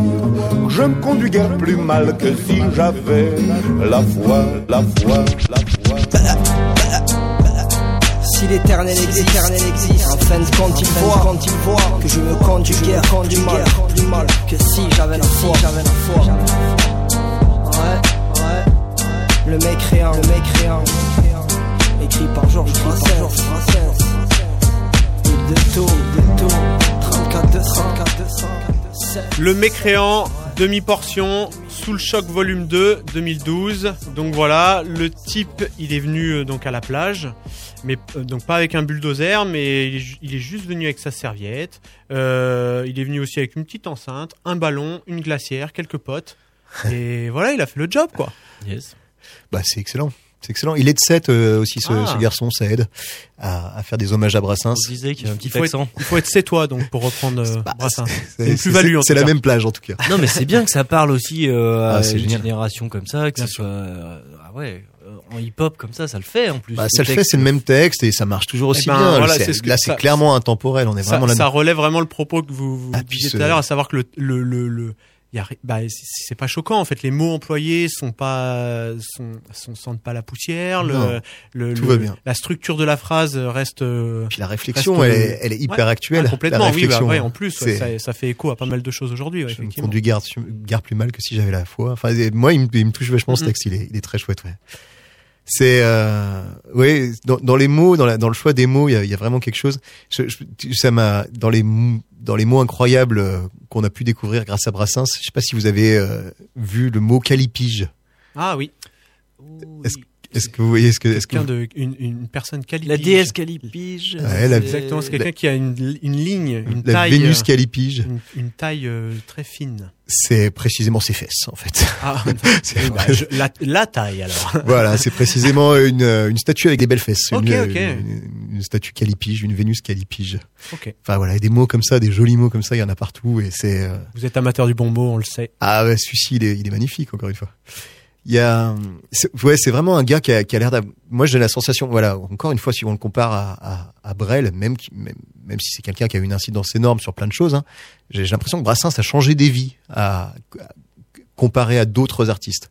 que je me conduis guère plus mal que si j'avais la foi, la foi, la foi. Si l'éternel existe, l'éternel existe, en fin de compte il voit, quand il voit. Que je me conduis guère plus mal, plus mal. que si j'avais la foi, j'avais la foi. Ouais, ouais, le mécréant, le mécréant, écrit par Georges Brassens. Il de taux, de taux, 34 200, 34 200. Le mécréant, demi-portion, sous le choc volume 2, 2012. Donc voilà, le type, il est venu euh, donc à la plage, mais euh, donc pas avec un bulldozer, mais il est, ju- il est juste venu avec sa serviette. Euh, il est venu aussi avec une petite enceinte, un ballon, une glacière, quelques potes. Et voilà, il a fait le job quoi. Yes. Bah, c'est excellent. C'est excellent. Il est de 7 aussi, ce, Ah. ce garçon, ça aide à, à faire des hommages à Brassens. On disait qu'il y a un petit Il faut, accent. être, il faut être toi donc pour reprendre euh, Bah, Brassens. c'est- une plus-value, en C'est la même plage en tout cas. Non, mais c'est bien que ça parle aussi euh, Ah, à une génial. génération comme ça, que Bien ça soit euh, ah ouais, euh, en hip-hop comme ça, ça le fait en plus. Bah, ça le fait, c'est le même texte et ça marche toujours aussi Eh ben, bien. voilà, C'est- c'est ce que- là, c'est clairement intemporel. On est ça, vraiment là. ça relève vraiment le propos que vous, vous Ah, puis disiez ce- tout à l'heure, à savoir que le, le, le, le- y a, bah, c'est- pas choquant en fait. Les mots employés sont pas, sont, sont sentent pas la poussière. Le, Non, le, tout le- va bien. La structure de la phrase reste. euh, Puis la réflexion, Reste, elle, est, elle est hyper ouais, actuelle. ah, complètement, la oui, bah, ouais, en plus, ouais, ça, ça fait écho à pas mal de choses aujourd'hui, ouais, je conduis garde, garde plus mal que si j'avais la foi. Enfin, moi, il me, il me touche vachement ce Mhm. texte. Il est, il est très chouette. Ouais. C'est, euh, ouais, dans, dans les mots, dans, la, dans le choix des mots, il y a, il y a vraiment quelque chose. Je, je- tu- ça m'a dans les dans les mots incroyables euh, qu'on a pu découvrir grâce à Brassens. Je sais pas si vous avez euh, vu le mot calipige. Ah oui. Est-ce que vous voyez ce que, est-ce que Quelqu'un de, une, une personne qualifiée. La déesse Calipige. Ouais, la- Exactement, c'est quelqu'un qui a une, une ligne, une la taille. Vénus euh, calipige, une, une taille euh, très fine. c'est précisément ses fesses en fait. Ah, bah, je- la, la taille alors. voilà, c'est précisément une, une statue avec des belles fesses. Ok, une, ok. Une, statue calipige, une Vénus calipige. Ok. Enfin voilà, et des mots comme ça, des jolis mots comme ça, il y en a partout et c'est euh, Vous êtes amateur du bon mot, on le sait. ah ouais, celui-ci il est, il est magnifique encore une fois. Il y a c'est- ouais, c'est vraiment un gars qui a, a l'air d'avoir moi j'ai la sensation voilà, encore une fois si on le compare à à, à Brel, même qui, même, même si c'est quelqu'un qui a une incidence énorme sur plein de choses hein, j'ai j'ai l'impression que Brassens a changé des vies à, à- comparé à d'autres artistes.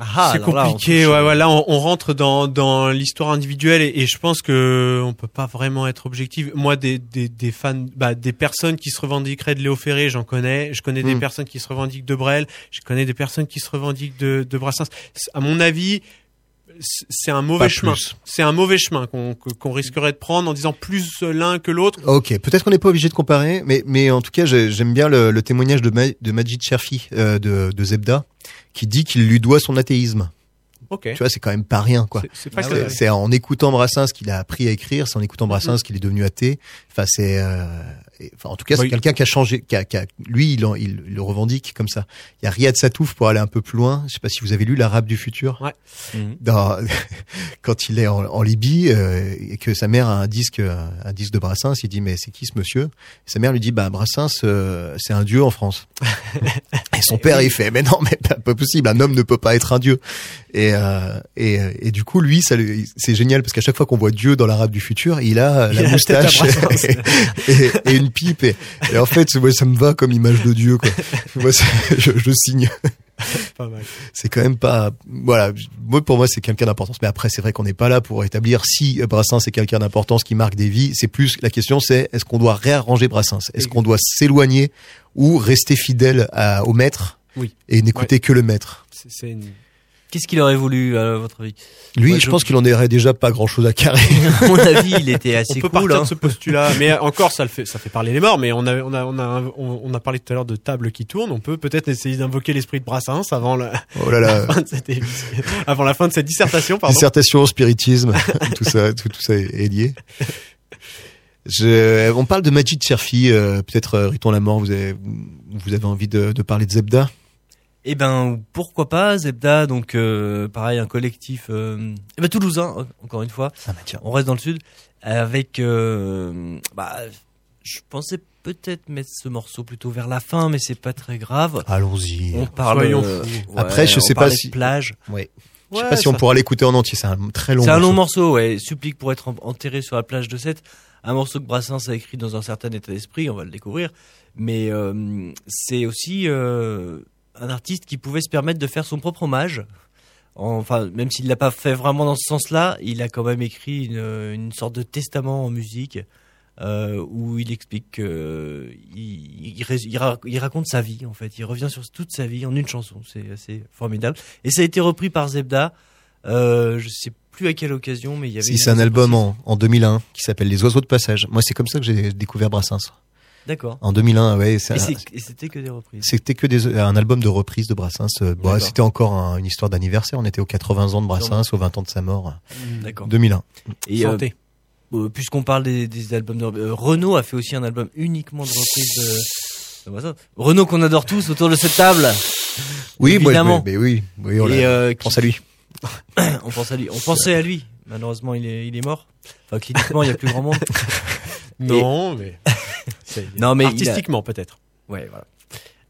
Ah, c'est alors là, on compliqué. ouais, ouais, là, on, on rentre dans, dans l'histoire individuelle et, et je pense que on peut pas vraiment être objectif. Moi, des, des, des fans, bah, des personnes qui se revendiqueraient de Léo Ferré, j'en connais. Je connais des Mm. personnes qui se revendiquent de Brel. Je connais des personnes qui se revendiquent de, de Brassens. À mon avis, c'est un mauvais Pas chemin. C'est un mauvais chemin qu'on que- qu'on risquerait de prendre en disant plus l'un que l'autre. Ok, peut-être qu'on n'est pas obligé de comparer, mais mais en tout cas j'ai- j'aime bien le, le témoignage de, Ma- de Majid Cherfi euh, de, de Zebda qui dit qu'il lui doit son athéisme. Ok. Tu vois, c'est quand même pas rien quoi. C'est- en écoutant Brassens qu'il a appris à écrire, c'est en écoutant Brassens qu'il est devenu athée. Enfin, c'est, euh, et- enfin, en tout cas, c'est Oui. quelqu'un qui a changé, qui a, qui a- lui, il, en- il, le revendique comme ça. Il y a Riyad Satouf pour aller un peu plus loin. Je sais pas si vous avez lu l'Arabe du futur. Ouais. Mhm. Dans, quand il est en, en Libye euh, et que sa mère a un disque, un disque de Brassens, il dit mais c'est qui ce monsieur? Et Sa mère lui dit bah Brassens, euh, c'est un dieu en France. et son père il fait mais non mais pas, pas possible, un homme ne peut pas être un dieu. Et euh, et, et du coup, lui, ça, lui- c'est génial parce qu'à chaque fois qu'on voit Dieu dans l'arabe du futur, il a euh, Il la moustache Brassens. et, et- et une pipe. Et, et en fait, ça me va comme image de Dieu. Quoi. Moi, c'est- je, je signe. Pas mal. C'est quand même pas. Voilà. Moi, pour moi, c'est quelqu'un d'importance. Mais après, c'est vrai qu'on n'est pas là pour établir si Brassens est quelqu'un d'importance qui marque des vies. C'est plus la question, c'est est-ce qu'on doit réarranger Brassens? Est-ce qu'on doit s'éloigner ou rester fidèle à- au maître Oui. et n'écouter que le maître? C'est c'est une... Qu'est-ce qu'il aurait voulu, à votre avis? Lui, Ouais, je je- pense qu'il en aurait déjà pas grand-chose à carrer. À mon avis, il était On assez peut cool. partir hein. de ce postulat, mais encore ça le fait, ça fait parler les morts. Mais on a, on a, on a, on, on a parlé tout à l'heure de table qui tourne. On peut peut-être essayer d'invoquer l'esprit de Brassens avant la, Oh là là. la fin de cette avant la fin de cette dissertation, pardon. Dissertation, spiritisme, tout ça, tout, tout ça est, est lié. Je, on parle de Majid Cherfi, euh, peut-être euh, Riton la mort, vous avez, vous avez envie de, de parler de Zebda? Eh ben, pourquoi pas Zebda, donc euh, pareil, un collectif, euh, eh ben, toulousain, en- encore une fois. Ah bah tiens. On reste dans le sud, avec, euh, bah, je pensais peut-être mettre ce morceau plutôt vers la fin, mais c'est pas très grave. Allons-y. On parle. Soyons euh, fous. ouais, Après, je on sais pas de si- plage. Ouais. Je Ouais, sais pas si on pourra l'écouter en entier, c'est un très long C'est un long morceau. ouais. Supplique pour être en- enterré sur la plage de Sète. Un morceau que Brassens a écrit dans un certain état d'esprit, on va le découvrir. Mais euh, c'est aussi euh, un artiste qui pouvait se permettre de faire son propre hommage. Enfin, même s'il l'a pas fait vraiment dans ce sens-là, il a quand même écrit une, une sorte de testament en musique euh, où il explique que il, raconte sa vie en fait. Il revient sur toute sa vie en une chanson. C'est assez formidable. Et ça a été repris par Zebda. Euh, je sais plus à quelle occasion, mais il y avait. Si c'est un album en, en 2001 qui s'appelle Les Oiseaux de Passage. Moi, c'est comme ça que j'ai découvert Brassens. D'accord. En 2001, ouais. c'était que des reprises. C'était que des, un album de reprise de Brassens. Euh, c'était encore un- une histoire d'anniversaire. On était aux 80 ans de Brassens, aux 20 ans de sa mort. D'accord. 2001. Et euh, Santé. euh, puisqu'on parle des, des albums de euh, Renault a fait aussi un album uniquement de reprises de, de Brassens. Renault qu'on adore tous autour de cette table. Oui, moi, évidemment. mais, mais oui, oui, on Et, euh, on pense à lui. on pense à lui. On pensait à lui. Malheureusement, il est, il est mort. Enfin, cliniquement, il y a plus grand monde. Non, mais Non, mais a- artistiquement peut-être. Ouais, voilà.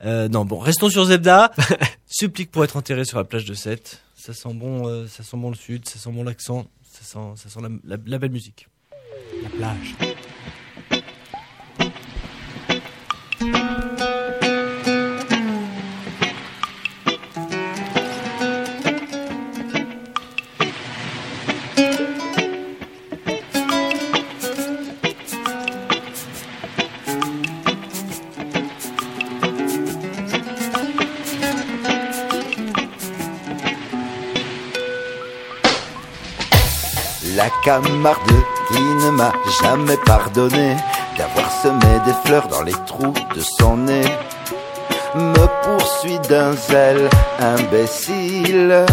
Euh, non, bon, restons sur Zebda. Supplique pour être enterré sur la plage de Sète. Ça sent bon, euh, ça sent bon le sud, ça sent bon l'accent, ça sent, ça sent la, la- la belle musique. La plage. Camarde qui ne m'a jamais pardonné d'avoir semé des fleurs dans les trous de son nez me poursuit d'un zèle imbécile.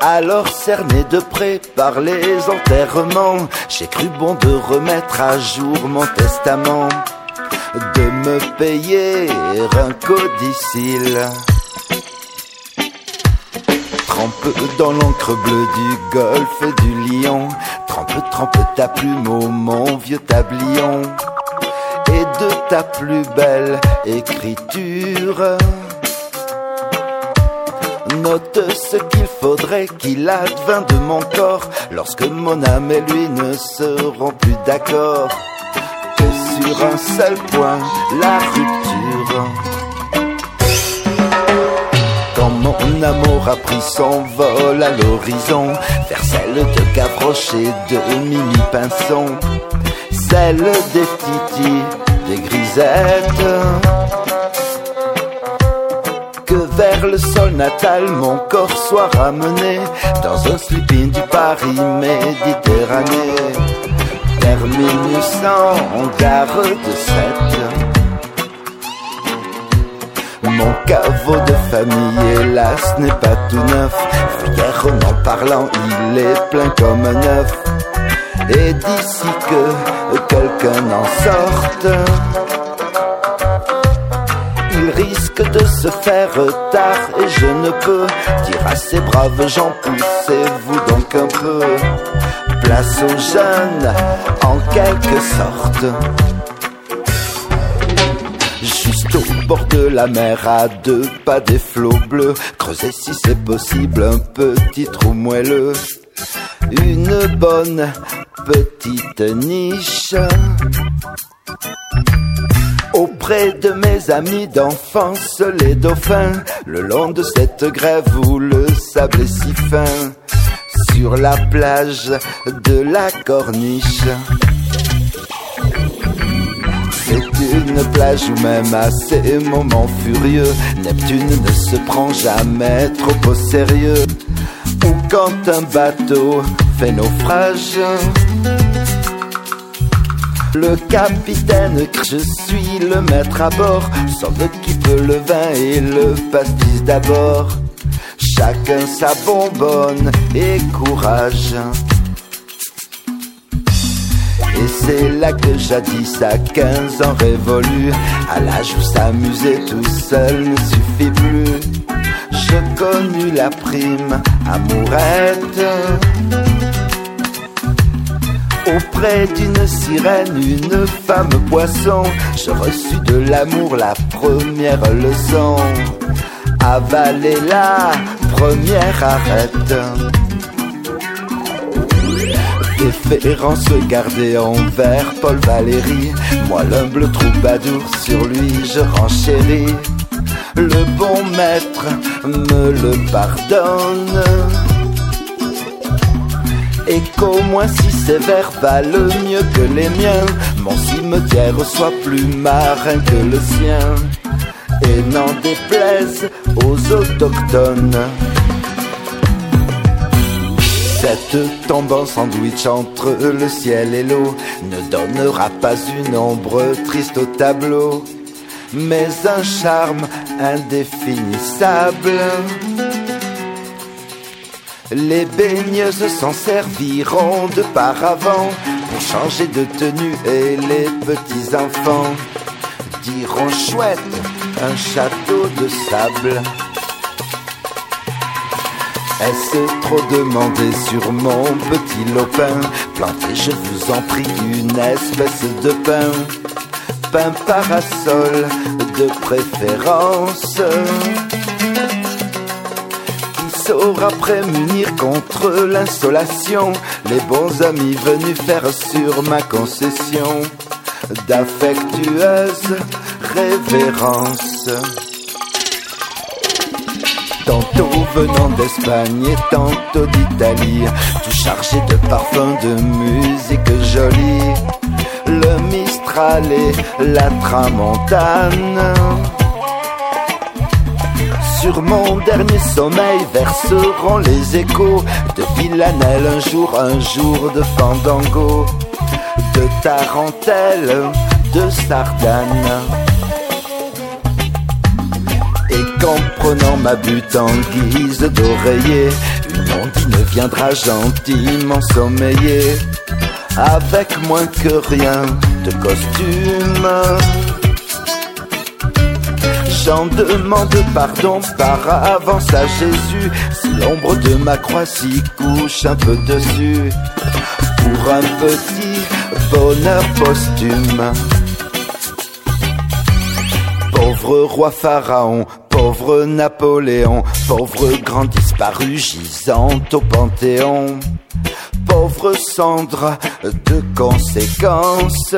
Alors cerné de près par les enterrements, j'ai cru bon de remettre à jour mon testament, de me payer un codicile. Dans l'encre bleue du golfe du lion. Trempe, trempe ta plume au mon vieux tablion. Et de ta plus belle écriture. Note ce qu'il faudrait qu'il advint de mon corps lorsque mon âme et lui ne seront plus d'accord. Que sur un seul point, la rupture. Mon amour a pris son vol à l'horizon Vers celle de Gavroche et de Mimi Pinson Celle des Titi, des Grisettes. Que vers le sol natal mon corps soit ramené Dans un sleeping du Paris Méditerranée. Terminus en gare de Sète mon caveau de famille, hélas, n'est pas tout neuf. Vulgairement parlant, il est plein comme un œuf. Et d'ici que quelqu'un en sorte, il risque de se faire tard. Et je ne peux dire à ces braves gens, poussez-vous donc un peu. Place aux jeunes, en quelque sorte. Bord de la mer, à deux pas des flots bleus. Creuser si c'est possible un petit trou moelleux. Une bonne petite niche. Auprès de mes amis d'enfance, les dauphins, le long de cette grève où le sable est si fin, sur la plage de la corniche. Une plage où même à ces moments furieux, Neptune ne se prend jamais trop au sérieux. Ou quand un bateau fait naufrage. Le capitaine, je suis le maître à bord, s'en occupe le vin et le pastis d'abord. Chacun sa bonbonne et courage. Et c'est là que jadis à 15 ans révolu, à l'âge où s'amuser tout seul ne suffit plus. Je connus la prime amourette. Auprès d'une sirène, une femme poisson, je reçus de l'amour la première leçon. Avaler la première arrête. Déférence gardée envers Paul Valéry. Moi, l'humble troubadour, sur lui je renchéris. Le bon maître me le pardonne. Et qu'au moins si sévère valent mieux que les miens, mon cimetière soit plus marin que le sien, et n'en déplaise aux autochtones. Cette en sandwich entre le ciel et l'eau ne donnera pas une ombre triste au tableau, mais un charme indéfinissable. Les baigneuses s'en serviront de paravent pour changer de tenue et les petits enfants diront chouette un château de sable. Est-ce trop demandé sur mon petit lopin? Plantez, je vous en prie, une espèce de pain. Pain parasol de préférence. Qui saura prémunir contre l'insolation Les bons amis venus faire sur ma concession? D'affectueuse révérence Tantôt venant d'Espagne et tantôt d'Italie, tout chargé de parfums, de musique jolie. Le Mistral et la Tramontane. Sur mon dernier sommeil verseront les échos de Villanelle un jour, un jour de Fandango, de Tarentelle, de Sardane. Prenant ma butte en guise d'oreiller, une ondine viendra gentiment sommeiller, avec moins que rien de costume. J'en demande pardon par avance à Jésus, si l'ombre de ma croix s'y couche un peu dessus, pour un petit bonheur posthume. Pauvre roi pharaon, pauvre Napoléon, pauvre grand disparu gisant au Panthéon, pauvre cendre de conséquences.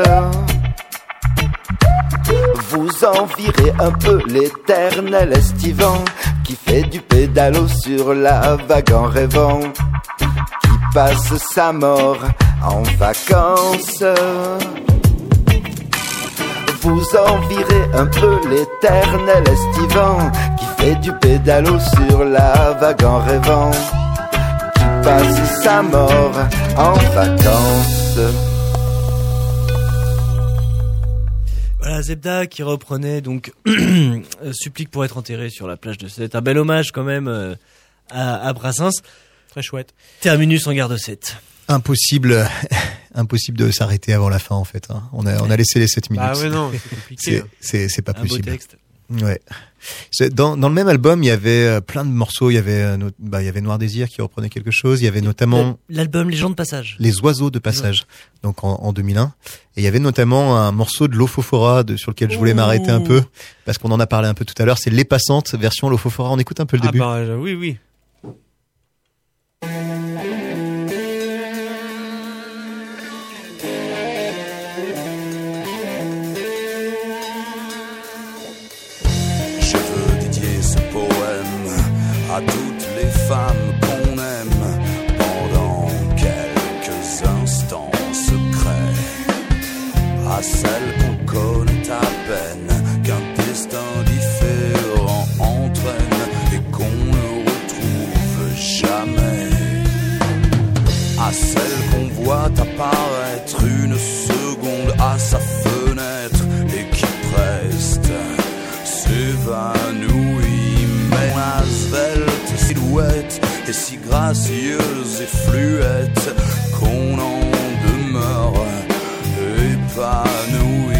Vous envirez un peu l'éternel estivant qui fait du pédalo sur la vague en rêvant, qui passe sa mort en vacances vous envirez un peu l'éternel estivant qui fait du pédalo sur la vague en rêvant, qui passe sa mort en vacances. Voilà, Zebda qui reprenait donc euh, Supplique pour être enterré sur la plage de C'est un bel hommage quand même euh, à, à Brassens. Très chouette. Terminus en garde 7. Impossible, impossible de s'arrêter avant la fin en fait. hein. On a, on a laissé les 7 minutes. Ah ouais, non, c'est compliqué. C'est, pas Un beau possible. texte. Ouais. Dans, dans le même album, il y avait euh, plein de morceaux. Il y avait, euh, bah, il y avait Noir Désir qui reprenait quelque chose. Il y avait notamment L'album Les gens de passage. Les Oiseaux de Passage, donc en, en 2001. Et il y avait notamment un morceau de de, sur lequel je voulais m'arrêter un peu parce qu'on en a parlé un peu tout à l'heure. C'est Les Passantes version Lofofora. On écoute un peu le Ah début. bah, euh, oui, oui. Silhouette est si gracieuse et fluette qu'on en demeure épanoui.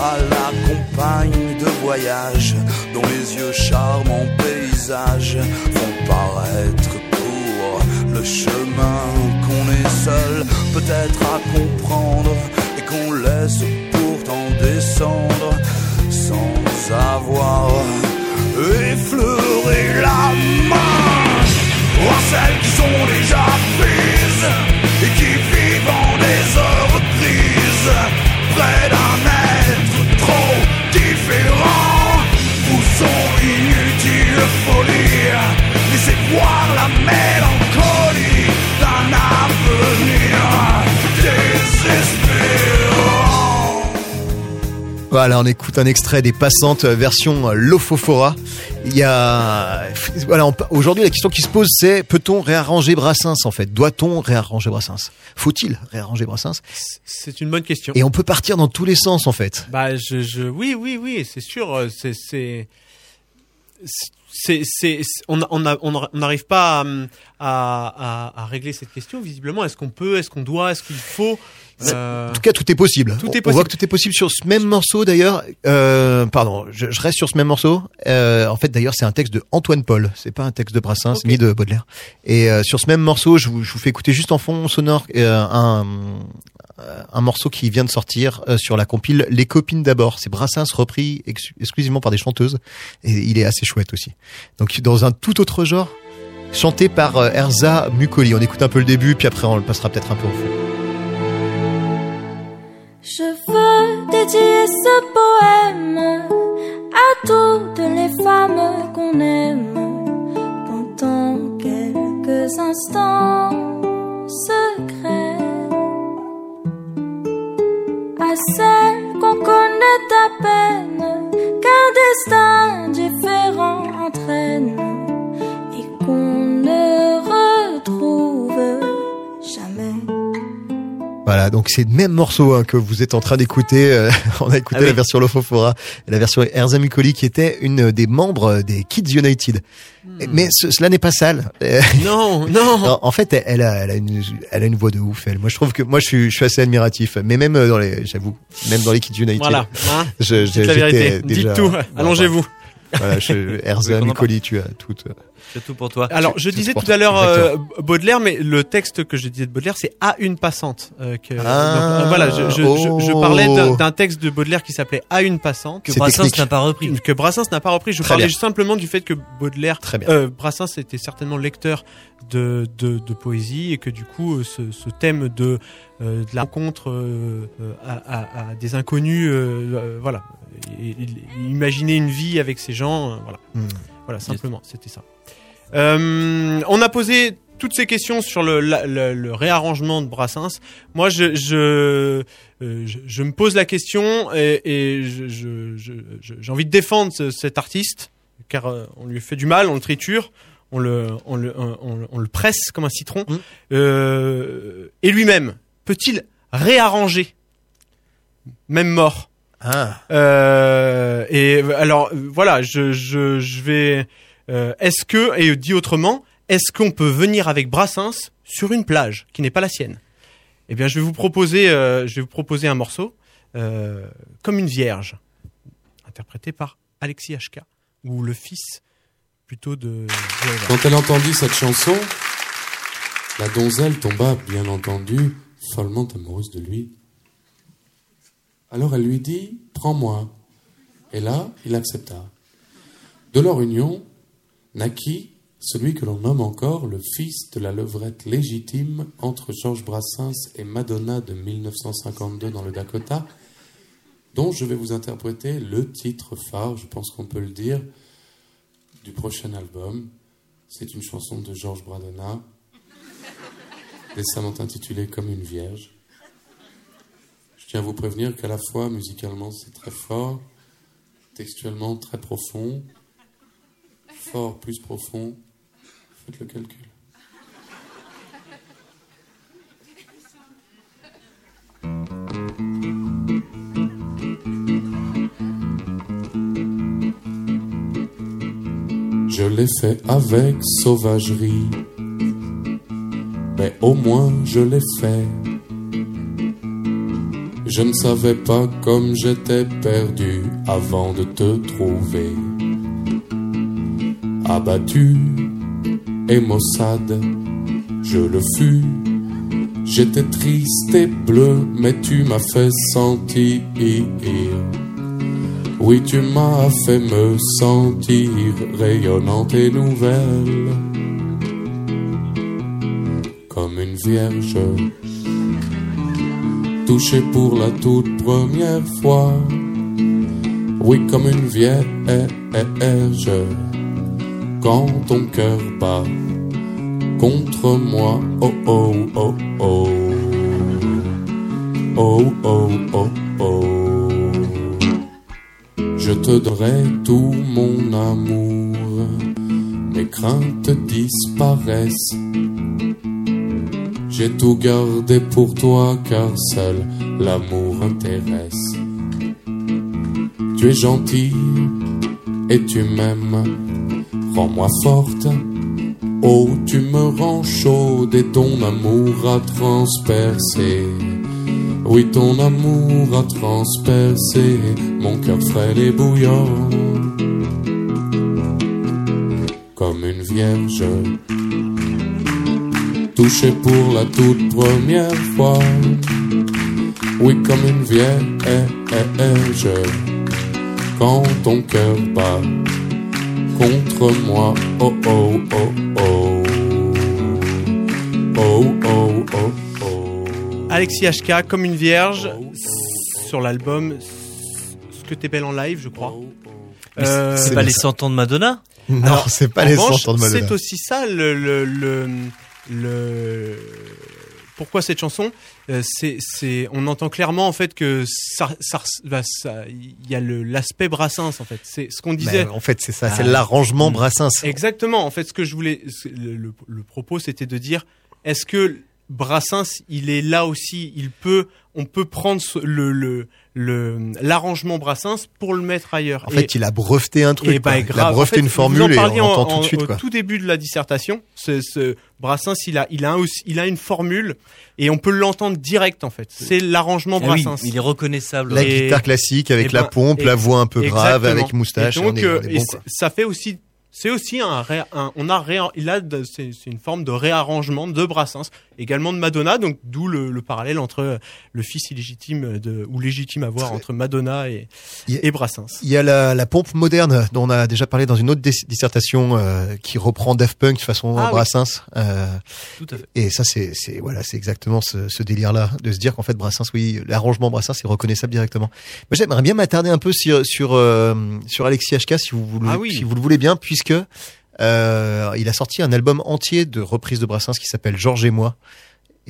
À la compagne de voyage dont les yeux charmants paysages font paraître court le chemin qu'on est seul peut-être à comprendre et qu'on laisse pourtant descendre sans avoir effleuré la main à celles qui sont déjà prises et qui vivent en des heures grises près d'un Voilà, on écoute un extrait des Passantes version Lofofora. Il y a, voilà, aujourd'hui la question qui se pose c'est peut-on réarranger Brassens en fait? Doit-on réarranger Brassens? Faut-il réarranger Brassens? C'est une bonne question. Et on peut partir dans tous les sens en fait. Bah, je, je, oui, oui, oui, c'est sûr. euh, C'est, c'est, c'est, c'est, c'est- on, n'arrive pas à, à, à régler cette question. Visiblement, est-ce qu'on peut, est-ce qu'on doit, est-ce qu'il faut? Euh, En tout cas, tout est possible. Tout On- est On voit possible. que tout est possible sur ce même morceau d'ailleurs. Euh, pardon, je, je reste sur ce même morceau. Euh, en fait, d'ailleurs, c'est un texte de Antoine Paul. C'est pas un texte de Brassens Ok. ni de Baudelaire. Et euh, sur ce même morceau, je vous, je vous fais écouter juste en fond sonore euh, un un morceau qui vient de sortir euh, sur la compile Les copines d'abord. C'est Brassens repris ex- exclusivement par des chanteuses et il est assez chouette aussi. Donc dans un tout autre genre, chanté par Erza Mukoli. On écoute un peu le début, puis après on le passera peut-être un peu au fond. Je veux dédier ce poème. À toutes les femmes qu'on aime. Pendant quelques instants secrets. À celles qu'on connaît à peine, qu'un destin différent entraîne. Et qu'on ne Voilà, donc c'est le même morceau hein, que vous êtes en train d'écouter. Euh, on a écouté Ah oui. la version Lofofora et la version Erza Mukoli qui était une des membres des Kids United. Hmm. Mais ce- cela n'est pas sale. Euh, Non, non. non, en fait, elle a, elle a une, elle a une voix de ouf. Elle. Moi, je trouve que moi, je suis, je suis assez admiratif. Mais même dans les, j'avoue, même dans les Kids United. Voilà. Hein Je, Dites la vérité. déjà- Dites tout. Bon, Allongez-vous. Voilà, je, Erza tu as tout. euh, C'est tout pour toi. Alors, je disais tout à l'heure euh, Baudelaire, mais le texte que je disais de Baudelaire, c'est à une passante. euh, que, Ah, donc, euh, voilà, je, je, je, je oh. parlais d'un- d'un texte de Baudelaire qui s'appelait À une passante. que Brassens n'a pas repris. que Brassens n'a pas repris. Je Très parlais bien. simplement du fait que Baudelaire, Très bien. euh, Brassens était certainement lecteur de, de, de poésie et que du coup euh, ce, ce thème de, euh, de la rencontre euh, euh, à, à- à des inconnus, euh, euh, voilà, imaginer une vie avec ces gens, euh, voilà, Hmm. voilà simplement, c'était ça. Euh, on a posé toutes ces questions sur le, la- le, le réarrangement de Brassens. Moi, je, je, euh, je, je me pose la question et, et je- je- je- je- j'ai envie de défendre ce- cet artiste car euh, on lui fait du mal, on le triture, on le, on le, on, le presse comme un citron. Mm. Euh, et lui-même, peut-il réarranger, même mort Ah. euh, et alors voilà, je, je, je vais. euh, est-ce que et dit autrement, est-ce qu'on peut venir avec Brassens sur une plage qui n'est pas la sienne? Eh bien, je vais vous proposer, euh, je vais vous proposer un morceau euh, comme une vierge, interprété par Alexis HK, ou le fils plutôt de. Quand elle entendit cette chanson, la donzelle tomba, bien entendu, follement amoureuse de lui. Alors elle lui dit Prends-moi. Et là, il accepta. De leur union naquit celui que l'on nomme encore le fils de la levrette légitime entre Georges Brassens et Madonna de 1952 dans le Dakota, dont je vais vous interpréter le titre phare, je pense qu'on peut le dire, du prochain album. C'est une chanson de Georges Bradonna, récemment intitulée Comme une vierge. Je tiens à vous prévenir qu'à la fois musicalement c'est très fort, textuellement très profond, fort plus profond, faites le calcul. Je l'ai fait avec sauvagerie, mais au moins je l'ai fait. Je ne savais pas comme j'étais perdu avant de te trouver. Abattu et maussade, je le fus. J'étais triste et bleu, mais tu m'as fait sentir. Oui, tu m'as fait me sentir rayonnante et nouvelle, comme une vierge, touchée pour la toute première fois. Oui, comme une vierge, quand ton cœur bat contre moi. Oh oh oh oh. Oh oh oh oh. Je te donnerai tout mon amour. Mes craintes disparaissent. J'ai tout gardé pour toi car seul l'amour intéresse. Tu es gentil et tu m'aimes. Rends-moi forte. Oh, tu me rends chaude et ton amour a transpercé. Oui, ton amour a transpercé mon cœur frêle et bouillant. Comme une vierge, touchée pour la toute première fois. Oui, comme une vierge, quand ton cœur bat contre moi. Oh oh oh oh. Oh oh oh oh. Alexis HK, comme une vierge, sur l'album Ce que t'es belle en live, je crois. C'est- c'est pas les 100 ans de Madonna Non, c'est pas les revanche, 100 ans de Madonna. C'est aussi ça le, le, le, le- pourquoi cette chanson Euh, C'est, c'est, on entend clairement en fait que ça, ça, bah, ça- il y a le, l'aspect Brassens en fait. C'est ce qu'on disait. Ben, en fait, c'est ça, c'est Ah. l'arrangement Brassens. Exactement. En fait, ce que je voulais, le, le- le propos, c'était de dire, est-ce que Brassens, il est là aussi, il peut, on peut prendre le, le, le, l'arrangement Brassens pour le mettre ailleurs. En fait, il a breveté un truc. Et bah, quoi. il a breveté En fait, une vous formule et on en- entend tout en- de suite. Au Quoi. tout début de la dissertation, ce, ce Brassens, il a, il a un il a une formule et on peut l'entendre direct en fait. C'est l'arrangement Ah oui, Brassens. il est reconnaissable. La Et- guitare classique avec et la ben, pompe, et- la voix un peu grave Exactement. avec moustache. Et et donc, on est, euh, on est et bon, c- quoi. ça fait aussi, c'est aussi un, ré- un- on a ré- il a, de- c'est une forme de réarrangement de Brassens, également de Madonna, donc d'où le, le parallèle entre le fils illégitime de, ou légitime à voir entre Madonna et, et Brassens. Il y a la, la pompe moderne dont on a déjà parlé dans une autre dis- dissertation euh, qui reprend Daft Punk façon Ah oui. Brassens. Euh, Tout à fait. et ça, c'est c'est voilà, c'est exactement ce, ce délire-là de se dire qu'en fait Brassens, oui, l'arrangement Brassens est reconnaissable directement. Moi, j'aimerais bien m'attarder un peu sur sur euh, sur Alexis HK si vous voulez, Ah oui. si vous le voulez bien, puisque euh, il a sorti un album entier de reprises de Brassens qui s'appelle Georges et moi.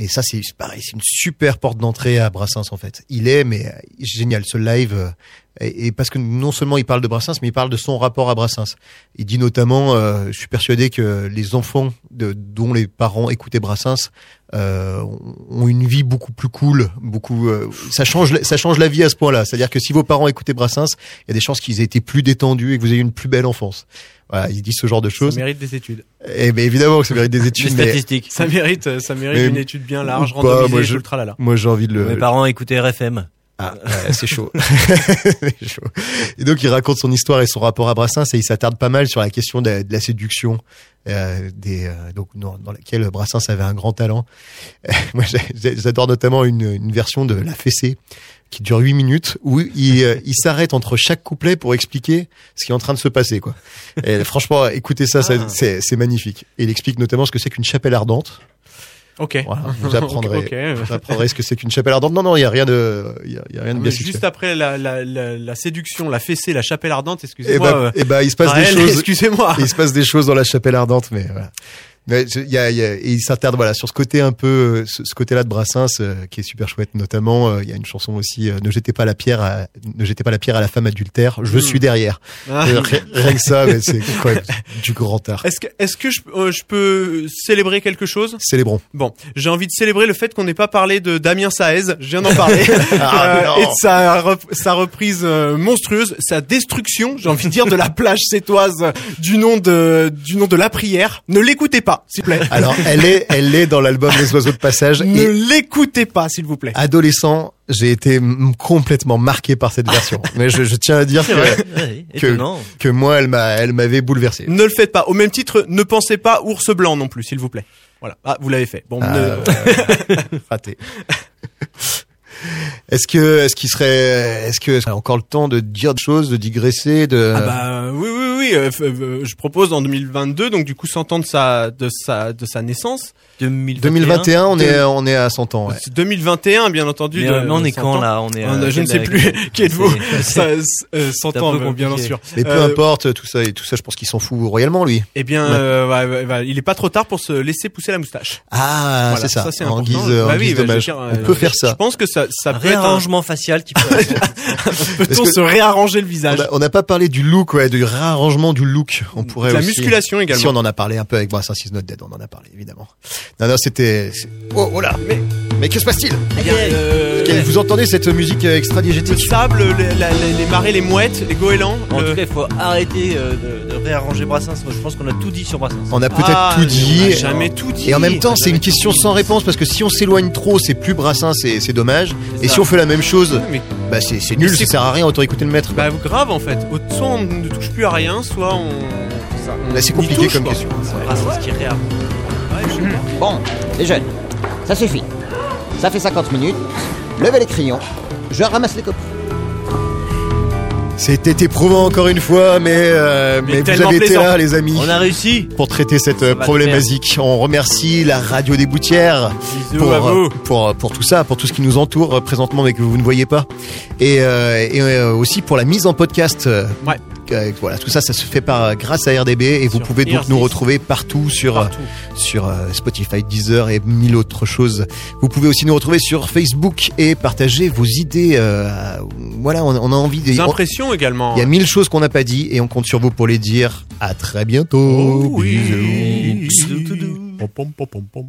Et ça, c'est pareil, c'est une super porte d'entrée à Brassens en fait. Il est, mais euh, génial, ce live. euh, et, parce que non seulement il parle de Brassens, mais il parle de son rapport à Brassens. Il dit notamment, je suis persuadé que les enfants dont les parents écoutaient Brassens ont une vie beaucoup plus cool, beaucoup. ça change, ça change la vie à ce point-là. C'est-à-dire que si vos parents écoutaient Brassens, il y a des chances qu'ils aient été plus détendus et que vous ayez une plus belle enfance. Voilà, il dit ce genre de Ça choses. mérite des études. Et ben évidemment que ça mérite des études, mais statistiques. Ça mérite, ça mérite Mais- une étude bien large, randomisée, moi, je- tralala. moi j'ai envie de le. Mes parents écoutaient RFM. Ah, ouais, c'est chaud. Et donc il raconte son histoire et son rapport à Brassens et il s'attarde pas mal sur la question de, de la séduction, euh, des, euh, donc dans, dans laquelle Brassens avait un grand talent. Euh, moi, j'adore notamment une, une version de La Fessée qui dure 8 minutes où il, euh, il s'arrête entre chaque couplet pour expliquer ce qui est en train de se passer quoi. Et franchement, écoutez ça, Ah. c'est c'est magnifique. Et il explique notamment ce que c'est qu'une chapelle ardente. Ok. Voilà, vous apprendrez, Ok, ok. vous apprendrez ce que c'est qu'une chapelle ardente. Non, non, il y a rien de, il y a, y a rien de bien sexuel. juste après la, la, la, la séduction, la fessée, la chapelle ardente, Et excusez-moi. bah, euh, eh bah, il se passe Raël, des choses. Excusez-moi. Il se passe des choses dans la chapelle ardente, mais voilà. Mais il y a, il y a- et il s'attarde voilà sur ce côté un peu, euh, ce, ce côté-là de Brassens euh, qui est super chouette. Notamment, euh, il y a une chanson aussi, euh, ne jetez pas la pierre, à, ne jetez pas la pierre à la femme adultère. Je Hmm. suis derrière. Ah. Rien, que ça, mais c'est du grand art. Est-ce que, est-ce que je, je peux célébrer quelque chose? Célébrons. Bon, j'ai envie de célébrer le fait qu'on n'ait pas parlé de Damien Saez. Je viens d'en parler. Ah, et de sa, rep- sa reprise monstrueuse, sa destruction, j'ai envie de dire, de la plage sétoise du nom de du nom de la prière. Ne l'écoutez pas, s'il vous plaît. Alors, elle est, elle est dans l'album Les oiseaux de passage. ne Et l'écoutez pas, s'il vous plaît. adolescent, j'ai été complètement marqué par cette version. Mais je, je tiens à dire que, vrai. Que, que moi, elle m'a, elle m'avait bouleversé. Ne le faites pas. Au même titre, ne pensez pas ours blanc non plus, s'il vous plaît. Voilà. Ah, vous l'avez fait. Bon, Ah, ne- raté. Est-ce que, est-ce qu'il serait, est-ce que c'est encore le temps de dire des choses, de digresser, de Ah bah oui oui oui, euh, euh, je propose en 2022 donc du coup 100 ans de sa de sa de sa naissance. 2021, on est, on est à 100 ans. ouais. C'est 2021 bien entendu. Mais, de- euh, mais on est 100 quand ans. là? On est. On a- je ne sais plus qui êtes-vous. C'est- Ça, euh, 100 c'est un ans peu bien sûr. Mais peu Euh, importe tout ça et tout ça, je pense qu'il s'en fout royalement lui. Eh bien, Ouais. euh, il est pas trop tard pour se laisser pousser la moustache. Ah, Voilà, c'est ça. c'est en Bah guise bah, je dire, on euh, peut faire Je ça. pense que ça, ça Un peut être un... réarrangement facial qui peut. Peut-on se réarranger le visage On n'a pas parlé du look, ouais, du réarrangement du look. On pourrait la aussi- musculation également. Si on en a parlé un peu avec Brassens is not dead, on en a parlé évidemment. Non, non, c'était. Oh, oh là, mais mais que se passe-t-il? Eh bien, euh, Vous entendez cette musique euh, le extra-diégétique sable, les, la- les- les marées, les mouettes, les goélands. En le- tout cas, il faut arrêter euh, de, de réarranger Brassens. Moi, je pense qu'on a tout dit sur Brassens. On a peut-être Ah, tout dit. on a jamais tout dit. Et en même temps, c'est une question sans réponse parce que si on s'éloigne trop, c'est plus Brassens, c'est dommage. Et ça. si on fait la même chose, Mais bah c'est c'est nul, ça c'est- sert à rien, autant écouter le maître. Bah grave en fait. Soit on ne touche plus à rien, soit on. ça- on Là, c'est compliqué touche, comme quoi. question. Qui réarrange. Bon, les jeunes, ça suffit. Ça fait 50 minutes. Levez les crayons. Je ramasse les copies. C'était éprouvant encore une fois, mais, euh, Mais mais, vous avez été là, les amis. On a réussi. pour traiter cette euh, problématique. On remercie la radio des Boutières pour, à vous. euh, pour pour tout ça, pour tout ce qui nous entoure euh, présentement mais que vous ne voyez pas, et, euh, et euh, aussi pour la mise en podcast. euh, Ouais. Euh, voilà, tout ça, ça se fait par grâce à RDB et vous Sur pouvez donc IR6. nous retrouver partout sur euh, Partout. sur euh, Spotify, Deezer et mille autres choses. Vous pouvez aussi nous retrouver sur Facebook et partager vos idées. euh, voilà, on, on a envie de. Des on- impressions également. il y a mille choses qu'on n'a pas dit et on compte sur vous pour les dire. À très bientôt. Oh oui. Bisous. Bisous, toudou. Pom, pom, pom, pom, pom.